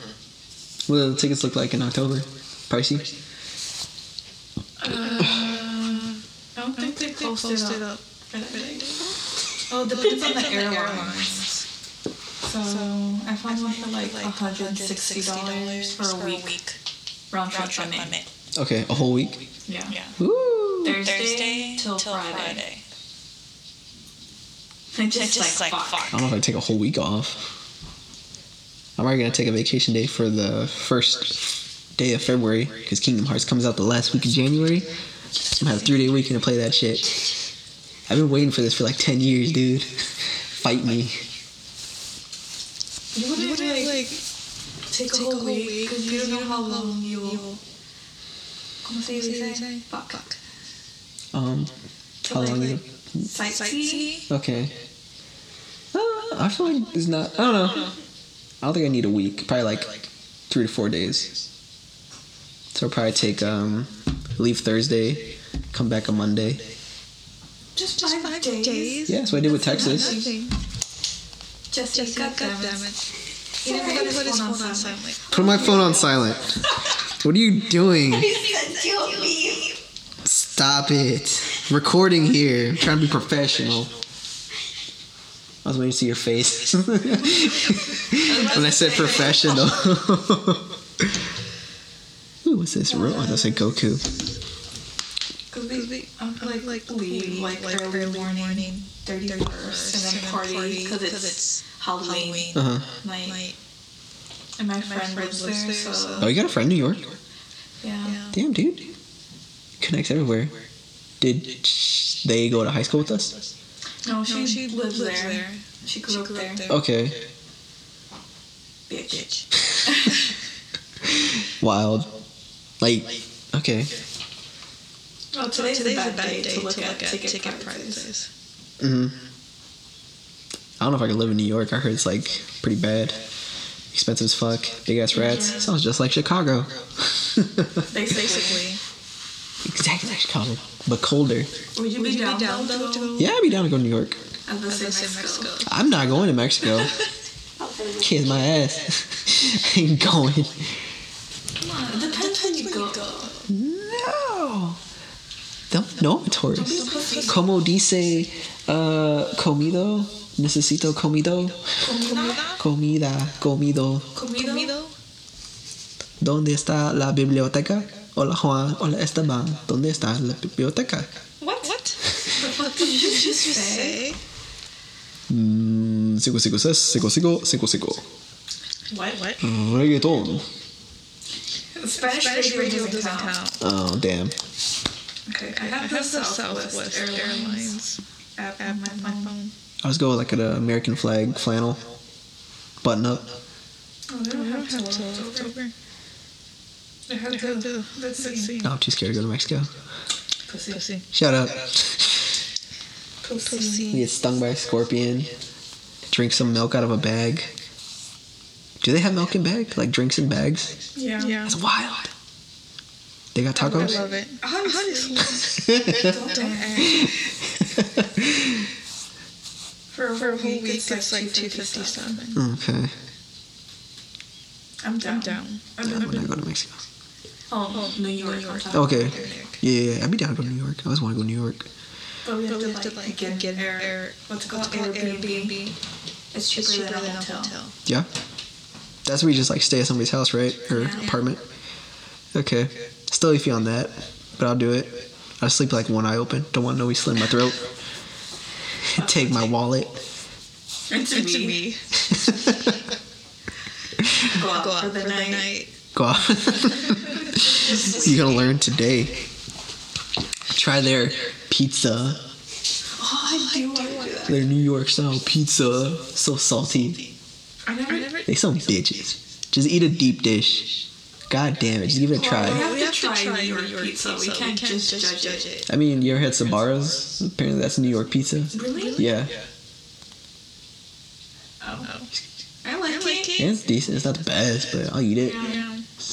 What do the tickets look like in October? Pricey? Uh, I don't think they posted up. up. for that day. Oh, it depends on the airlines. So I found one for like $160 for a week. Round trip Sunday. Okay, a whole week. Yeah. Yeah. Ooh. Thursday, Thursday till, till Friday. Friday. And just, like, fuck. I don't know if I take a whole week off. I'm already gonna take a vacation day for the first day of February because Kingdom Hearts comes out the last week of January. I'm gonna have a three day weekend to play that shit. I've been waiting for this for like ten years, dude. Fight me. You You wouldn't wouldn't like, like take a take a whole whole week week because you don't know how long you will. you'll ¿Cómo se dice? Fuck. Fuck. Um, To, how like, long like, Sightsee. sightsee. Okay. Uh, I feel like it's not. I don't know. I don't think I need a week. Probably like three to four days. So I'll probably take um leave Thursday, come back on Monday. Just Just five, five days. days. Yeah, that's what I did with Texas. Just Jesse, Jesse, God damn goddammit. it. He never put his phone on silent. Put my phone on silent. What are you doing? Stop it. Recording here. I'm trying to be professional. I was waiting to see your face when I said professional. Ooh, what's this? Ro- Oh, that's a Goku. Because they, I'm like, like leave like, like early, morning, 31st, and then party because it's, Halloween, Uh huh. night. Night. And my my friend, friend lives lives there, there, so, Oh, you got a friend in New York? yeah. Yeah. Damn, dude. Connects everywhere. Did they go to high school with us? No, she, No, she lives, lives there. there. She grew, She up, grew there. up there. Okay. Bitch. Wild. Like, okay. Oh, today's, Today's a bad, day, to look, at, ticket, ticket prices. prices. hmm I don't know if I could live in New York. I heard it's like pretty bad. Expensive as fuck. Big ass rats. Yeah. Sounds just like Chicago. Basically. Basically. exactly like Chicago, but colder. Would you Would be you down, be down though though to to go? Yeah, I'd be down to go to New York. I was As in I say Mexico. Mexico. I'm not going to Mexico. Kiss my ass. I ain't going. Come on, it depends when you go. No. Don't, no, I'm a Don't be a tourist. Como dice uh, comido? Necesito comido. Comida? Comida, comido. Comido? Comido? ¿Dónde está la biblioteca? Hola Juan, hola Esteban. ¿Dónde está la biblioteca? What? What? The fuck did you just say? Say? Mm, sigo, sigo, ses, sigo, sigo, sigo, sigo. What? What? Reggaeton. Spanish, Spanish radio, radio doesn't doesn't count. count. Oh, damn. Okay, I I have, have the, the Southwest, Southwest Airlines, Airlines app, app on my my phone. phone. I was going like an American flag flannel. Button up. Oh, they don't I have don't have till till October. October. They have I have the, the let's see. No, I'm too scared to go to Mexico. Pussy. pussy. Shut up. Pussy. Pussy. Get stung by a scorpion. Drink some milk out of a bag. Do they have milk in bag? Like drinks in bags? Yeah. Yeah. That's wild. They got tacos? I love it. Honestly, for a For a whole whole week, week, it's, it's like like 257. 257. okay. I'm down. I'm down. I've I been, want to go to Mexico. Oh, New York. New York. Okay. New York. Yeah, yeah, yeah. I'd be down to go to New York. I always want to go to New York. But we have, But we to, have like, to like get, get air, air. what's it What's called? called Airbnb. Airbnb. It's cheaper, It's cheaper than, than a a hotel. hotel. Yeah? That's where you just like stay at somebody's house, right? Or Yeah. apartment? Okay. Still iffy on that, but I'll do it. I sleep like one eye open. Don't want no we slit in my throat. Take my wallet. It's, It's me. me. Go out, Go for, out the, for the night. Night. Go off. You're gonna learn today. Try their pizza. Oh, I do want to do that. Their New York style pizza. So salty. I never. I. They some bitches. Just eat a deep dish. God damn it. Just give it a Well, try. we have, We to, have try to try New York, New York pizza. pizza. We can't, just, judge, it. I mean, you ever had Sbarro's? Apparently that's New York pizza. Really? Yeah. Oh. oh. I like, I it. like it. Yeah, it's decent. It's not the best, but I'll eat it. Yeah.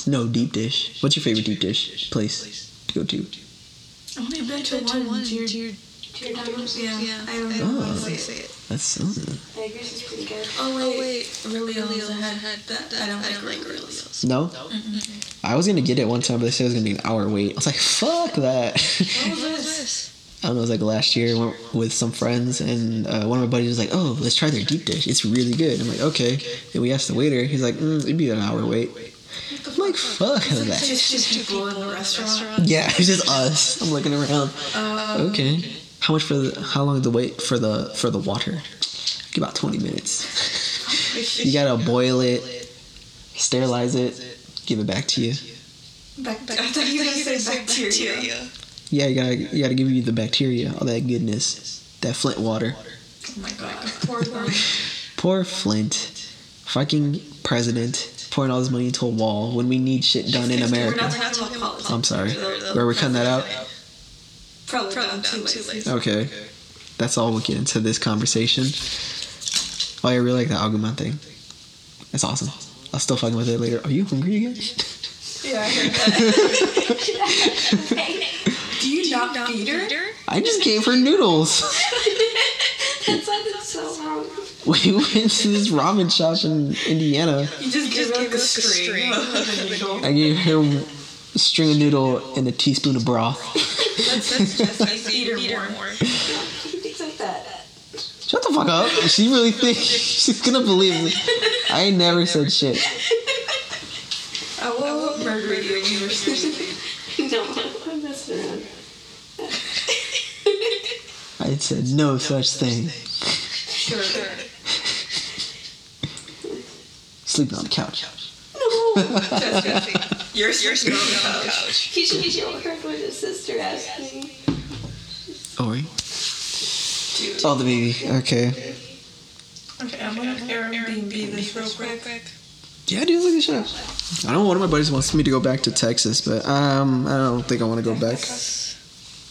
It's no deep dish. What's your favorite deep dish place to go to? I've only been to Been to one. one. Dear, Dear- Giordano's? Yeah. Yeah. I don't I know don't Oh. how know to say it. say it. That's. Vegas is pretty good. Oh, wait. Oh wait, Really, really I had had that. that. I don't I like don't like Aurelios. Aurelios. no. I was gonna get it one time, but they said it was gonna be an hour wait. I was like, fuck that. What was this? this? I don't know. It was like last year. I went with some friends, and uh, one of my buddies was like, "Oh, let's try their deep dish. It's really good." I'm like, "Okay." And we asked the waiter. He's like, mm, "It'd be an hour wait." Like, "Fuck It's that." just two people in the restaurant. Yeah, it's just us. I'm looking around. Um, Okay. How much for the? How long the wait for the for the water? About twenty minutes. you gotta boil it, sterilize it, give it back to you. Back, I thought you were to say bacteria. Yeah, you gotta you gotta give you the bacteria, all that goodness, that Flint water. Oh my god. Poor. Poor Flint, fucking president, pouring all this money into a wall when we need shit done in We're America. not talking about politics. I'm sorry. Where we cutting that out? Probably, Probably down too down too late. late. Okay, that's all we'll get into this conversation. Oh, I really like that Agumon thing. That's awesome. I'll still fucking with it later. Are you hungry again? Yeah, I heard that. Do you not feed her? I just gave her noodles. that sounded so wrong. We went to this ramen shop in Indiana. You just give her like a string. string. I gave him a string of noodle and a teaspoon of broth. That's, that's just like feed her more. more. He thinks that. Shut the fuck up. She really thinks she's gonna believe me. I ain't never said shit. I will murder you when you were sleeping. No, I'm messing around. I said no such thing. Sure. Sleeping on the couch. No, You're You're sleeping on the couch. couch. he should be able heard what his sister asked me. Ori. Oh, the baby. Okay. Okay, I'm gonna Airbnb this real quick. Yeah, dude, look at this shit. I don't know one of my buddies wants me to go back to Texas, but um, I don't think I want to go back.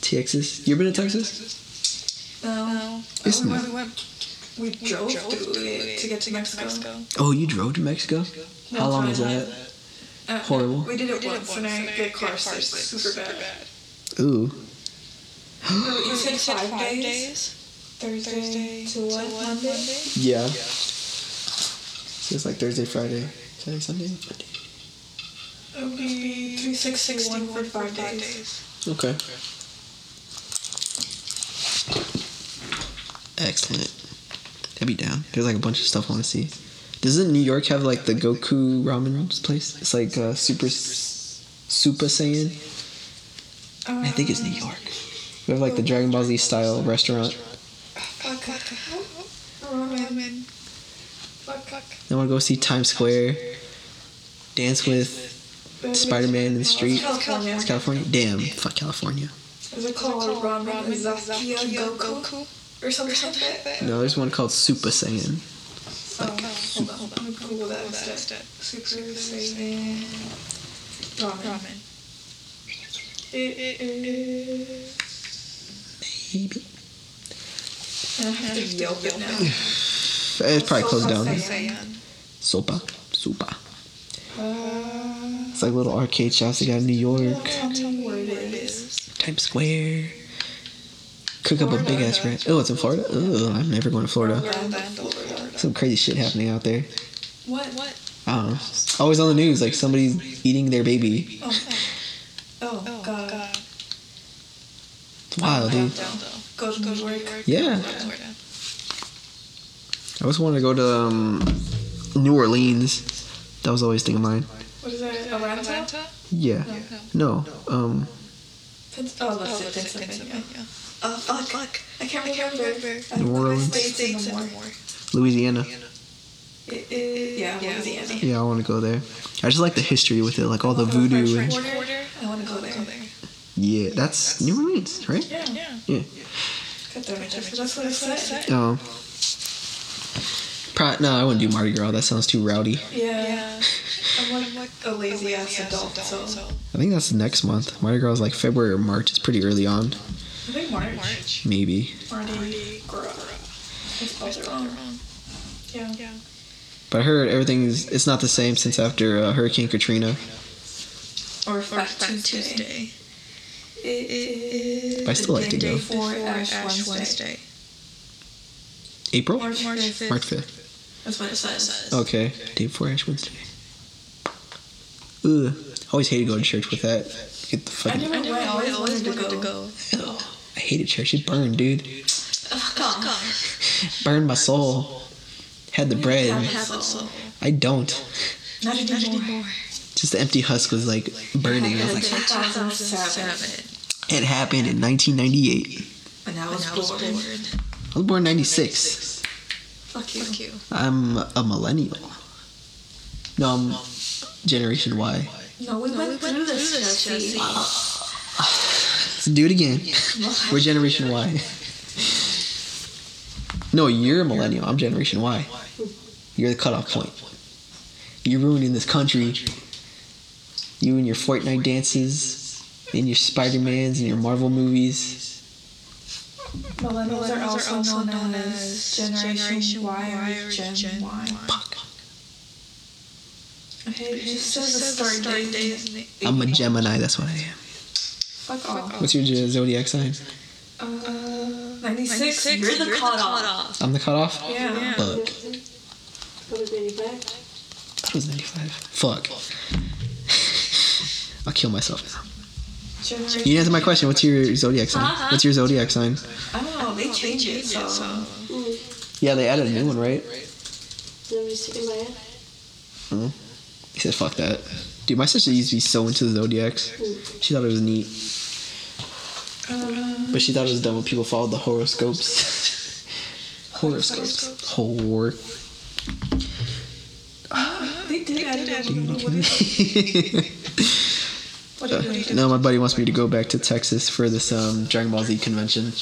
Texas. You ever been to Texas? No. It's we, not. Went, we drove through it to get to Mexico. Oh, you drove to Mexico? How long was that? Uh, Horrible. We did it once, and I get car sick super bad. Ooh. You said five, days? Thursday, to what? Monday? Yeah. So it's like Thursday, Friday, Saturday, Sunday, Monday. It would be 361 for five days. Okay. Excellent. I'd be down. There's like a bunch of stuff I want to see. Doesn't New York have like the Goku ramen place? It's like uh, Super Super Saiyan. I think it's New York. We have like the Dragon Ball Z style restaurant. Fuck. Ramen. Fuck. Fuck. I want to go see Times Square. Dance with Spider Man in the street. California. It's California. Damn, fuck California. Is it called ramen? Zakia Goku? Or something like that? No, there's one called Super Saiyan. Oh, hold on. I'm gonna Google that instead. Super Saiyan ramen. It is. Maybe. I have to Yelp it now. It's probably closed down. Sopa. Sopa. Uh, It's like little arcade shops they got in New York. tell me where it is. Times Square. Cook up a big ass rent. Oh, it's in Florida? Oh, I'm never going to Florida. Some crazy shit happening out there. What? What? I don't know. Always on the news, like somebody's eating their baby. Oh, oh, Oh, God. God. It's wild, dude. Go to Go New to New York. York. Yeah. I always wanted to go to um, New Orleans. That was always a thing of mine. What is that? Atlanta? Atlanta? Yeah. No. Um. Pens- oh, that's Oh, it. Pennsylvania. Pennsylvania. Oh, fuck. Fuck. I can't I can't remember. remember. New Orleans. the States States in the and more. more. Louisiana. Yeah, Yeah, Louisiana. Yeah, I want to go there. I just like the history with it, like all the voodoo and French Quarter. I want to go there. yeah, that's New Orleans, right? Yeah. Yeah. Yeah. Got that right there. That's what I said. Oh. Pro- no, I wouldn't do Mardi Gras. That sounds too rowdy. Yeah. Yeah. I'm like, a lazy ass adult, so. I think that's next month. Mardi Gras is like February or March. It's pretty early on. I think March. March. Maybe. Mardi Gras. I spelled it wrong. Yeah. Yeah. But I heard everything's it's not the same since after uh, Hurricane Katrina. Or Or Fat Fat Tuesday. Tuesday. It is. But I still like to go. Before Before Ash, Ash Wednesday. Wednesday. April? March, March 5th. 5th. March 5th. That's what it says. Okay. Day before Ash Wednesday. Ugh. Always hated going to church with that. Get the I fucking. never I went. I I always, always wanted, to go. Ugh. I hated church. It burned, dude. Come. Burned my soul. Had the bread. Have. I don't. Not Not anymore. anymore. Just the empty husk was like burning. I was like, 2007. It happened in 1998. And I was, I was born. born. I was born '96. Fuck you. Fuck you. I'm a millennial. No, I'm Generation Y. No, we, No, went, we through went this, through this, Jesse. Jesse. Let's do it again. We're Generation Y. No, you're a millennial. I'm Generation Y. You're the cutoff point. You're ruining this country. You and your Fortnite dances, and your Spider Mans, and your Marvel movies. Millennials, are Millennials also, known, as Generation, Y or Gen, Y. Fuck. Okay, it It just just says the says the start start date. date is the I'm a Gemini. That's what I am. Fuck off. What's your zodiac sign? Uh, 96, 96, you're the you're cutoff. I'm the cutoff. Yeah. Yeah. Fuck. What was 95? That was 95. Fuck. I'll kill myself now. Generation, You didn't answer my question. What's your zodiac sign? Uh-huh. What's your zodiac sign? Oh, don't know, they changed it, so. Mm. Yeah, they added a new one, right? So I'm just sticking by it. He said, "Fuck that." Dude, my sister used to be so into the zodiacs. She thought it was neat, Um, but she thought it was dumb when people followed the horoscopes. horoscopes. Hor. they did add it. What is- What are you doing? no, my buddy wants me to go back to Texas for this um, Dragon Ball Z convention.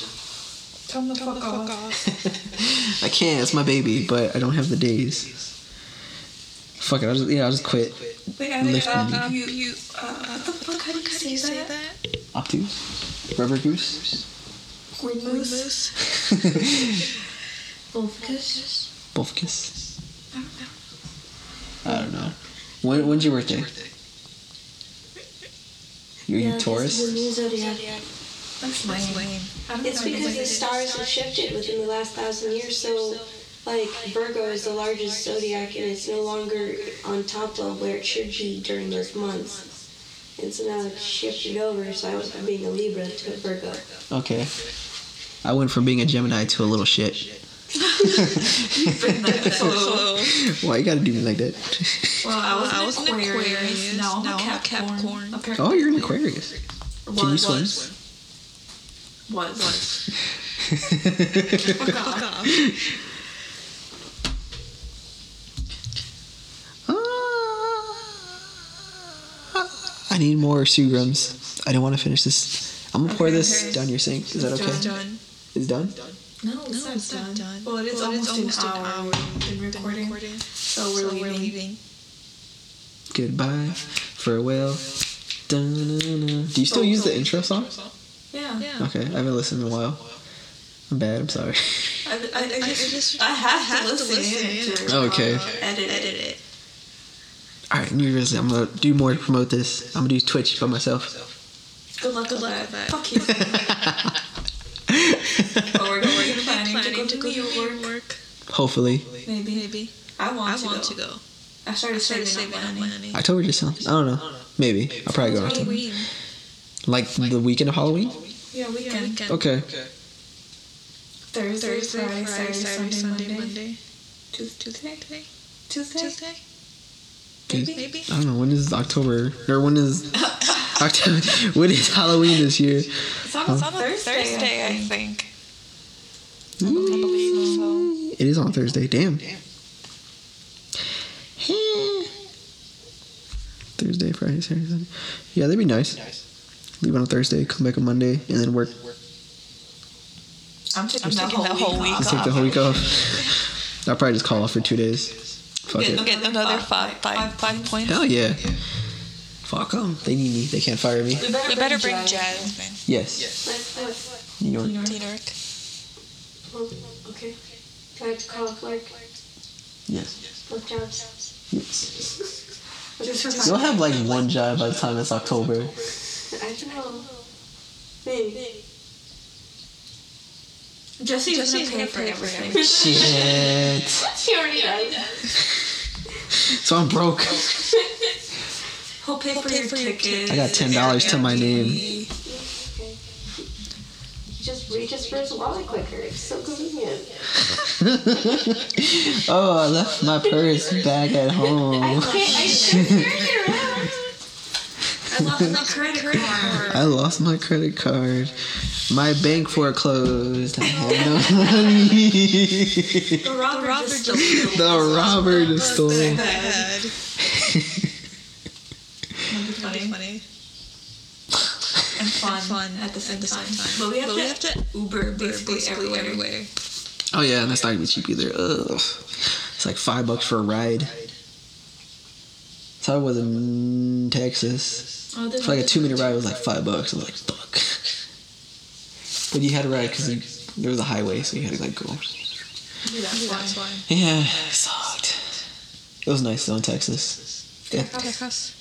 Tell them to fuck the fuck off. off. I can't. It's my baby, but I don't have the days. Fuck it. I'll just yeah. I'll just quit. They added Lift up, me. uh, you, You. uh, what the fuck, how do you How do you say say that? that? Optus. Rubber goose. Green Moose. moose. Wolfkiss. Wolfkiss. I don't know. I don't know. When, when's your birthday? You're Yeah, you this Taurus? is the new zodiac. That's lame. Lame. I It's because the stars have shifted within the last thousand years. So, like Virgo is the largest zodiac, and it's no longer on top of where it should be during those months. And so now it's shifted over. So I went from being a Libra to a Virgo. Okay. I went from being a Gemini to a little shit. Hello. Oh. Why you gotta do me like that? Well, I was, I an was an Aquarius. Aquarius, Now I'm now a Capricorn. Capricorn. Apparently- Oh, you're an Aquarius. Can you Was. swim? Was. Was. Fuck Fuck off. off. Uh, I need more Sugrams. I don't want to finish this. I'm gonna pour this okay. down your sink. Is that It's okay? Done. It's done. No, No, it's not it's done. not done. Well, it is Well, almost, an, hour. We've been Been recording. recording. So we're So we're leaving. leaving. Goodbye. Farewell. Dun-dun-dun. Do you still use the intro song? Yeah. Yeah. Okay, I haven't listened in a while. I'm bad. I'm sorry. I, I, I, I just, just- I have, I have to to listen, listen in in. to Okay. uh, edit, Edit it. it. All right, New Year's. I'm gonna do more to promote this. I'm gonna do Twitch by myself. Good luck, Good luck that. with that. Fuck you. but we're going to be planning, Planning to go to New York. York. Hopefully, Maybe. Maybe. I want, I to, want go. to go. I started, I started saving, saving up up money. money. October just sounds. I don't know. Maybe I'll probably go in October. Halloween. Like the weekend of Halloween. Yeah, we Yeah, can. weekend. Okay. Thursday, Thursday, Friday, Friday, Saturday, Sunday, Monday. Monday. Tuesday. Tuesday. Tuesday. Tuesday. Maybe. Maybe. I don't know when is October or when is October? when is Halloween this year? It's on, It's on a Thursday, Thursday, I I think. Think. I believe so. It is on Thursday. Damn. Thursday, Friday, Saturday, Sunday. Yeah, that'd be nice. Leave on a Thursday, come back on Monday, and then work. I'm taking, I'm taking whole that whole week week off. Just take the whole week off. I'll probably just call off for two days. Fuck Get it. Get another five, five, five points. Hell yeah. Fuck them. They need me. They can't fire me. We better, We better bring Jazz. Jasmine. Yes. Let's do. New York. New York. New Oh, okay. Do I have to call off work? Yes. Both jobs? Yes. You'll have like one job by the time it's October. I don't know. Maybe. Jesse's, Jesse's gonna pay gonna for pay for everything. Shit. She already does. So I'm broke. He'll pay He'll for pay your for your tickets. I got $10 to my name. Okay. Just reaches for his wallet quicker. It's so convenient. oh, I left my purse back at I home. can't. I can't carry it around. I my credit card. I lost my credit card. My bank foreclosed. I had no money. The robber, robber just just stole the robber just stole. I had. Funny. Funny. And fun, Fun at the same, at the same time. time. But we have, But to, we have to Uber basically, Basically everywhere. everywhere. Oh yeah, and that's not gonna be cheap either. Ugh. It's like five bucks for a ride. That's how it was in Texas. Oh, For like a two minute ride it was like five bucks. I was like, fuck. But you had to ride because there was a highway, so you had to like go. Maybe that's That's why. why. Yeah, it sucked. It was nice though in Texas. Yeah. Texas.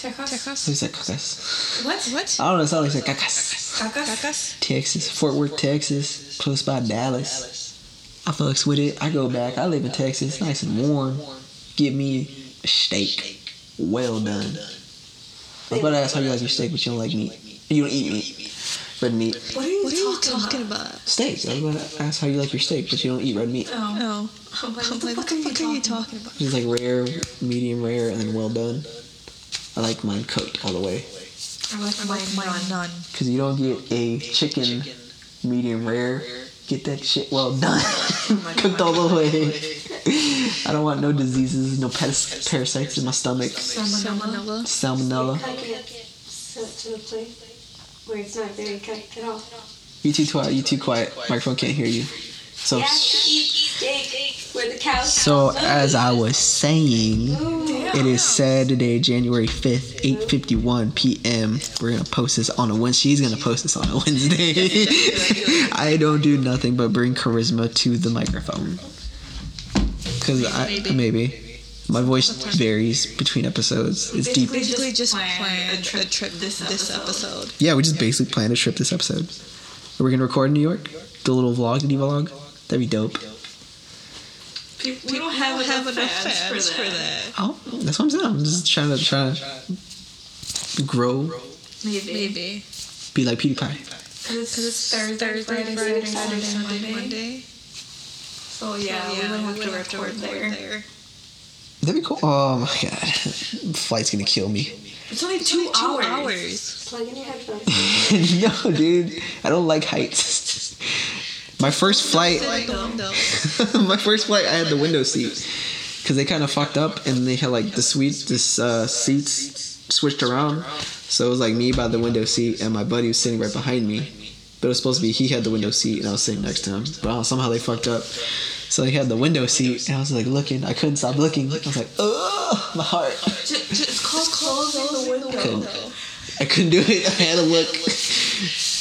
Texas. Texas. Who's that cacas? What? What? I don't know, it sounds like cacas. Cacas? Cacas. Texas, Fort Worth, Texas, close by Dallas. I fucks with it. I go back. I live in Texas, nice and warm. Give me a steak, well done. I was about to ask how you like your steak, but you don't like meat. You don't eat meat, red meat. What are you, What are you talking, talking about? about? Steak. I was about to ask how you like your steak, but you don't eat red meat. Oh. No. I'm like, what the like, fuck, fuck are are you you talking talking about? It's like rare, medium rare, and then well done. I like mine cooked all the way. I like I mine mine none. none. Cause you don't get a chicken medium rare. Get that shit well done, cooked all the way. I don't want no diseases, no paras- parasites in my stomach. Salmonella. Salmonella. Salmonella. It to the point where it's not very cut at all. You too quiet. You too quiet. Microphone can't hear you. So, You have to eat steak where the cows. so as I was saying, Ooh. it is Saturday, January fifth, eight fifty one p.m. We're gonna post this on a Wednesday. She's gonna post this on a Wednesday. I don't do nothing but bring charisma to the microphone. Cause I Maybe. maybe my voice varies between episodes. It's deep. Basically, just plan planned a trip a trip this this episode. episode. Yeah, we just basically planned a trip this episode. We're we gonna record in New York? Do a little vlog, mini vlog? That'd be dope. We we don't have, have enough, enough fans, fans for that. Oh, that's what I'm saying. I'm just trying to try to grow, Maybe. Maybe. be like PewDiePie. Because it's, it's Thursday, Friday, Saturday, Sunday, Monday. Monday. So yeah, yeah, we would have we to would have to record record there. there. That'd be cool. Oh my god, flight's gonna kill me. It's only two, Two hours. hours. Plug in your headphones. no, dude, I don't like heights. My first flight, Sit in the window. my first flight, I had the window seat because they kind of fucked up and they had like the suite, this uh, seats switched around. So it was like me by the window seat and my buddy was sitting right behind me. But it was supposed to be he had the window seat and I was sitting next to him. But somehow they fucked up. So he had the window seat and I was like looking. I couldn't stop looking. I was like, oh, my heart. Just, closing the window. Couldn't. I couldn't do it. I had to look.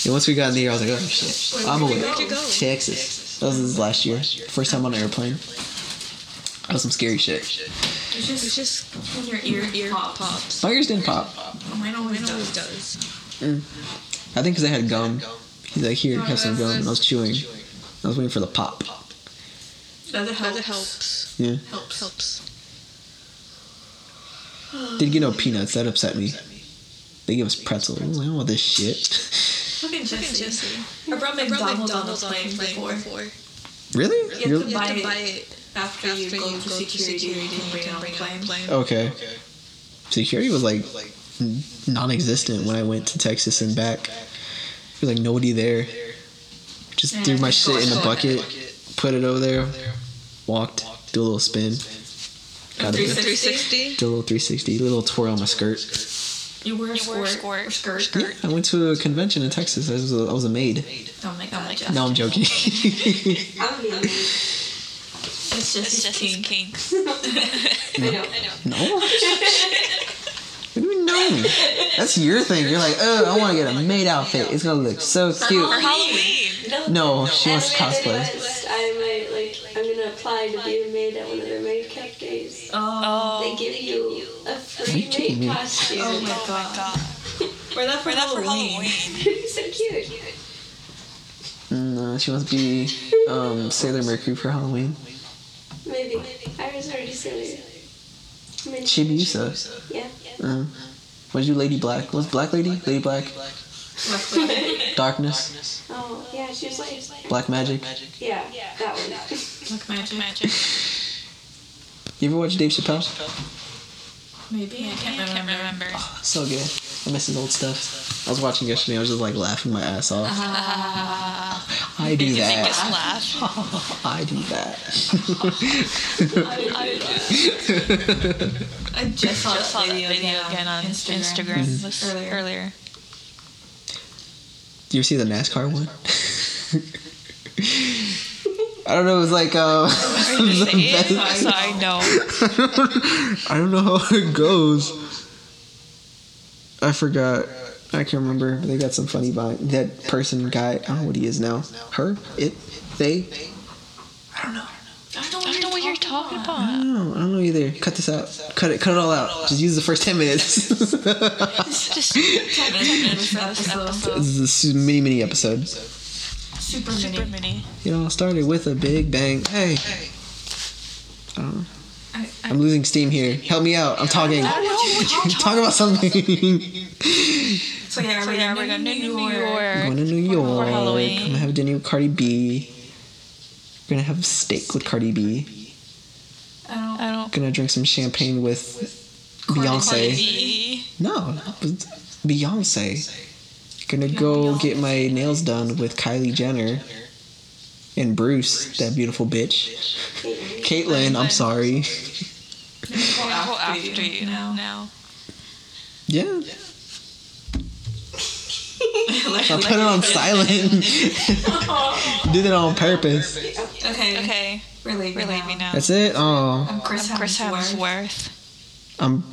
And once we got in the air, I was like, oh shit, I'm away. Where'd you go? Texas. That was this last year. First time on an airplane. That was some scary shit. It's It's just, just when your ear, ear pops. pops. My ears didn't pop. Mine always Mine always does. does. I think because I had gum. He's like, here, have some gum. And I was chewing. I was waiting for the pop. That it helps. Yeah. Helps. Helps. Didn't get no peanuts. That upset me. They give us pretzels. I was like, I don't want this shit. Look at Look at Jesse. Jesse. I brought I brought McDonald's, McDonald's on on the the plane plane before. before. Really? You have You're- to You buy have to it buy it after, after you go to security, and and bring it on bring the it on plane. plane. Okay. Security was like non-existent when I went to Texas and back. There was like nobody there. Just threw my shit in the bucket, put it over there, walked, do a little spin, got a bit, 360? 360. do a little 360, a little twirl on my skirt. You wear a You wear a skirt. skirt. or skirt. Yeah, I went to a convention in Texas. I was a, I was a maid. Oh my god, Jeff. No, I'm joking. I'm. It's just It's just his kink. kink. I know. no. What do you mean no? That's your thing. You're like, oh, I want to get a maid outfit. It's gonna look so cute. For Halloween. No, she wants to cosplay. I might like. I'm gonna apply to be a maid at one of their maid camp days. Oh. They give you a Are you free kidding maid costume. Oh my god. god. Wear that for that for Halloween. Halloween. so cute. No, she wants to be um, Sailor Mercury for Halloween. Maybe. I was already silly. I mean, Chibiusa. Yeah. Uh, what'd you, Lady Black? What's Black Lady? Lady Black? Darkness? Oh, yeah, she was like. Black Magic? Yeah, that one. Black magic. Magic. You ever watch Dave Chappelle? Maybe. I can't I can't remember. remember. So good. I miss his old stuff. I was watching yesterday. I was just like laughing my ass off. I do Just that. laugh. I do that. I just saw, Just saw that that video, video again on Instagram, Mm-hmm. this earlier. earlier. Do you ever see the NASCAR one? I don't know. It was like uh, Are you the saying? best- Sorry, no. I don't know how it goes. I forgot. I can't remember. They got some funny behind that person guy. I don't know what he is now. Her, it, they. I don't know. I don't, I don't know what you're talking I about. don't know. I don't know either. Cut this out. Cut it. Cut it all out. Just use the first ten minutes. this Just Ten minutes per episode. is a mini mini episode. Super, super mini. mini. It all started with a big bang. Hey. I don't know. I, I, I'm losing steam here. Help me out. I'm talking. I don't know what you're Talk about something. So yeah, So we're yeah, gonna we're going to New I'm York. going to New York. Halloween. I'm gonna have dinner with Cardi B. We're gonna have steak with Cardi B. I don't. I don't. Gonna drink some champagne with Beyonce. Be. No, Beyonce. Gonna go get my nails done with Kylie Jenner and Bruce, that beautiful bitch. Caitlyn, I'm sorry. Go Go after, after you now. now. Yeah, I put it on silent. Did it on purpose. Okay. Okay, We're leaving. we're now. now. That's it. Oh, I'm Chris, I'm Chris Hemsworth. Hemsworth. I'm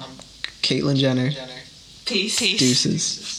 Caitlyn Jenner. Peace. Peace. Deuces.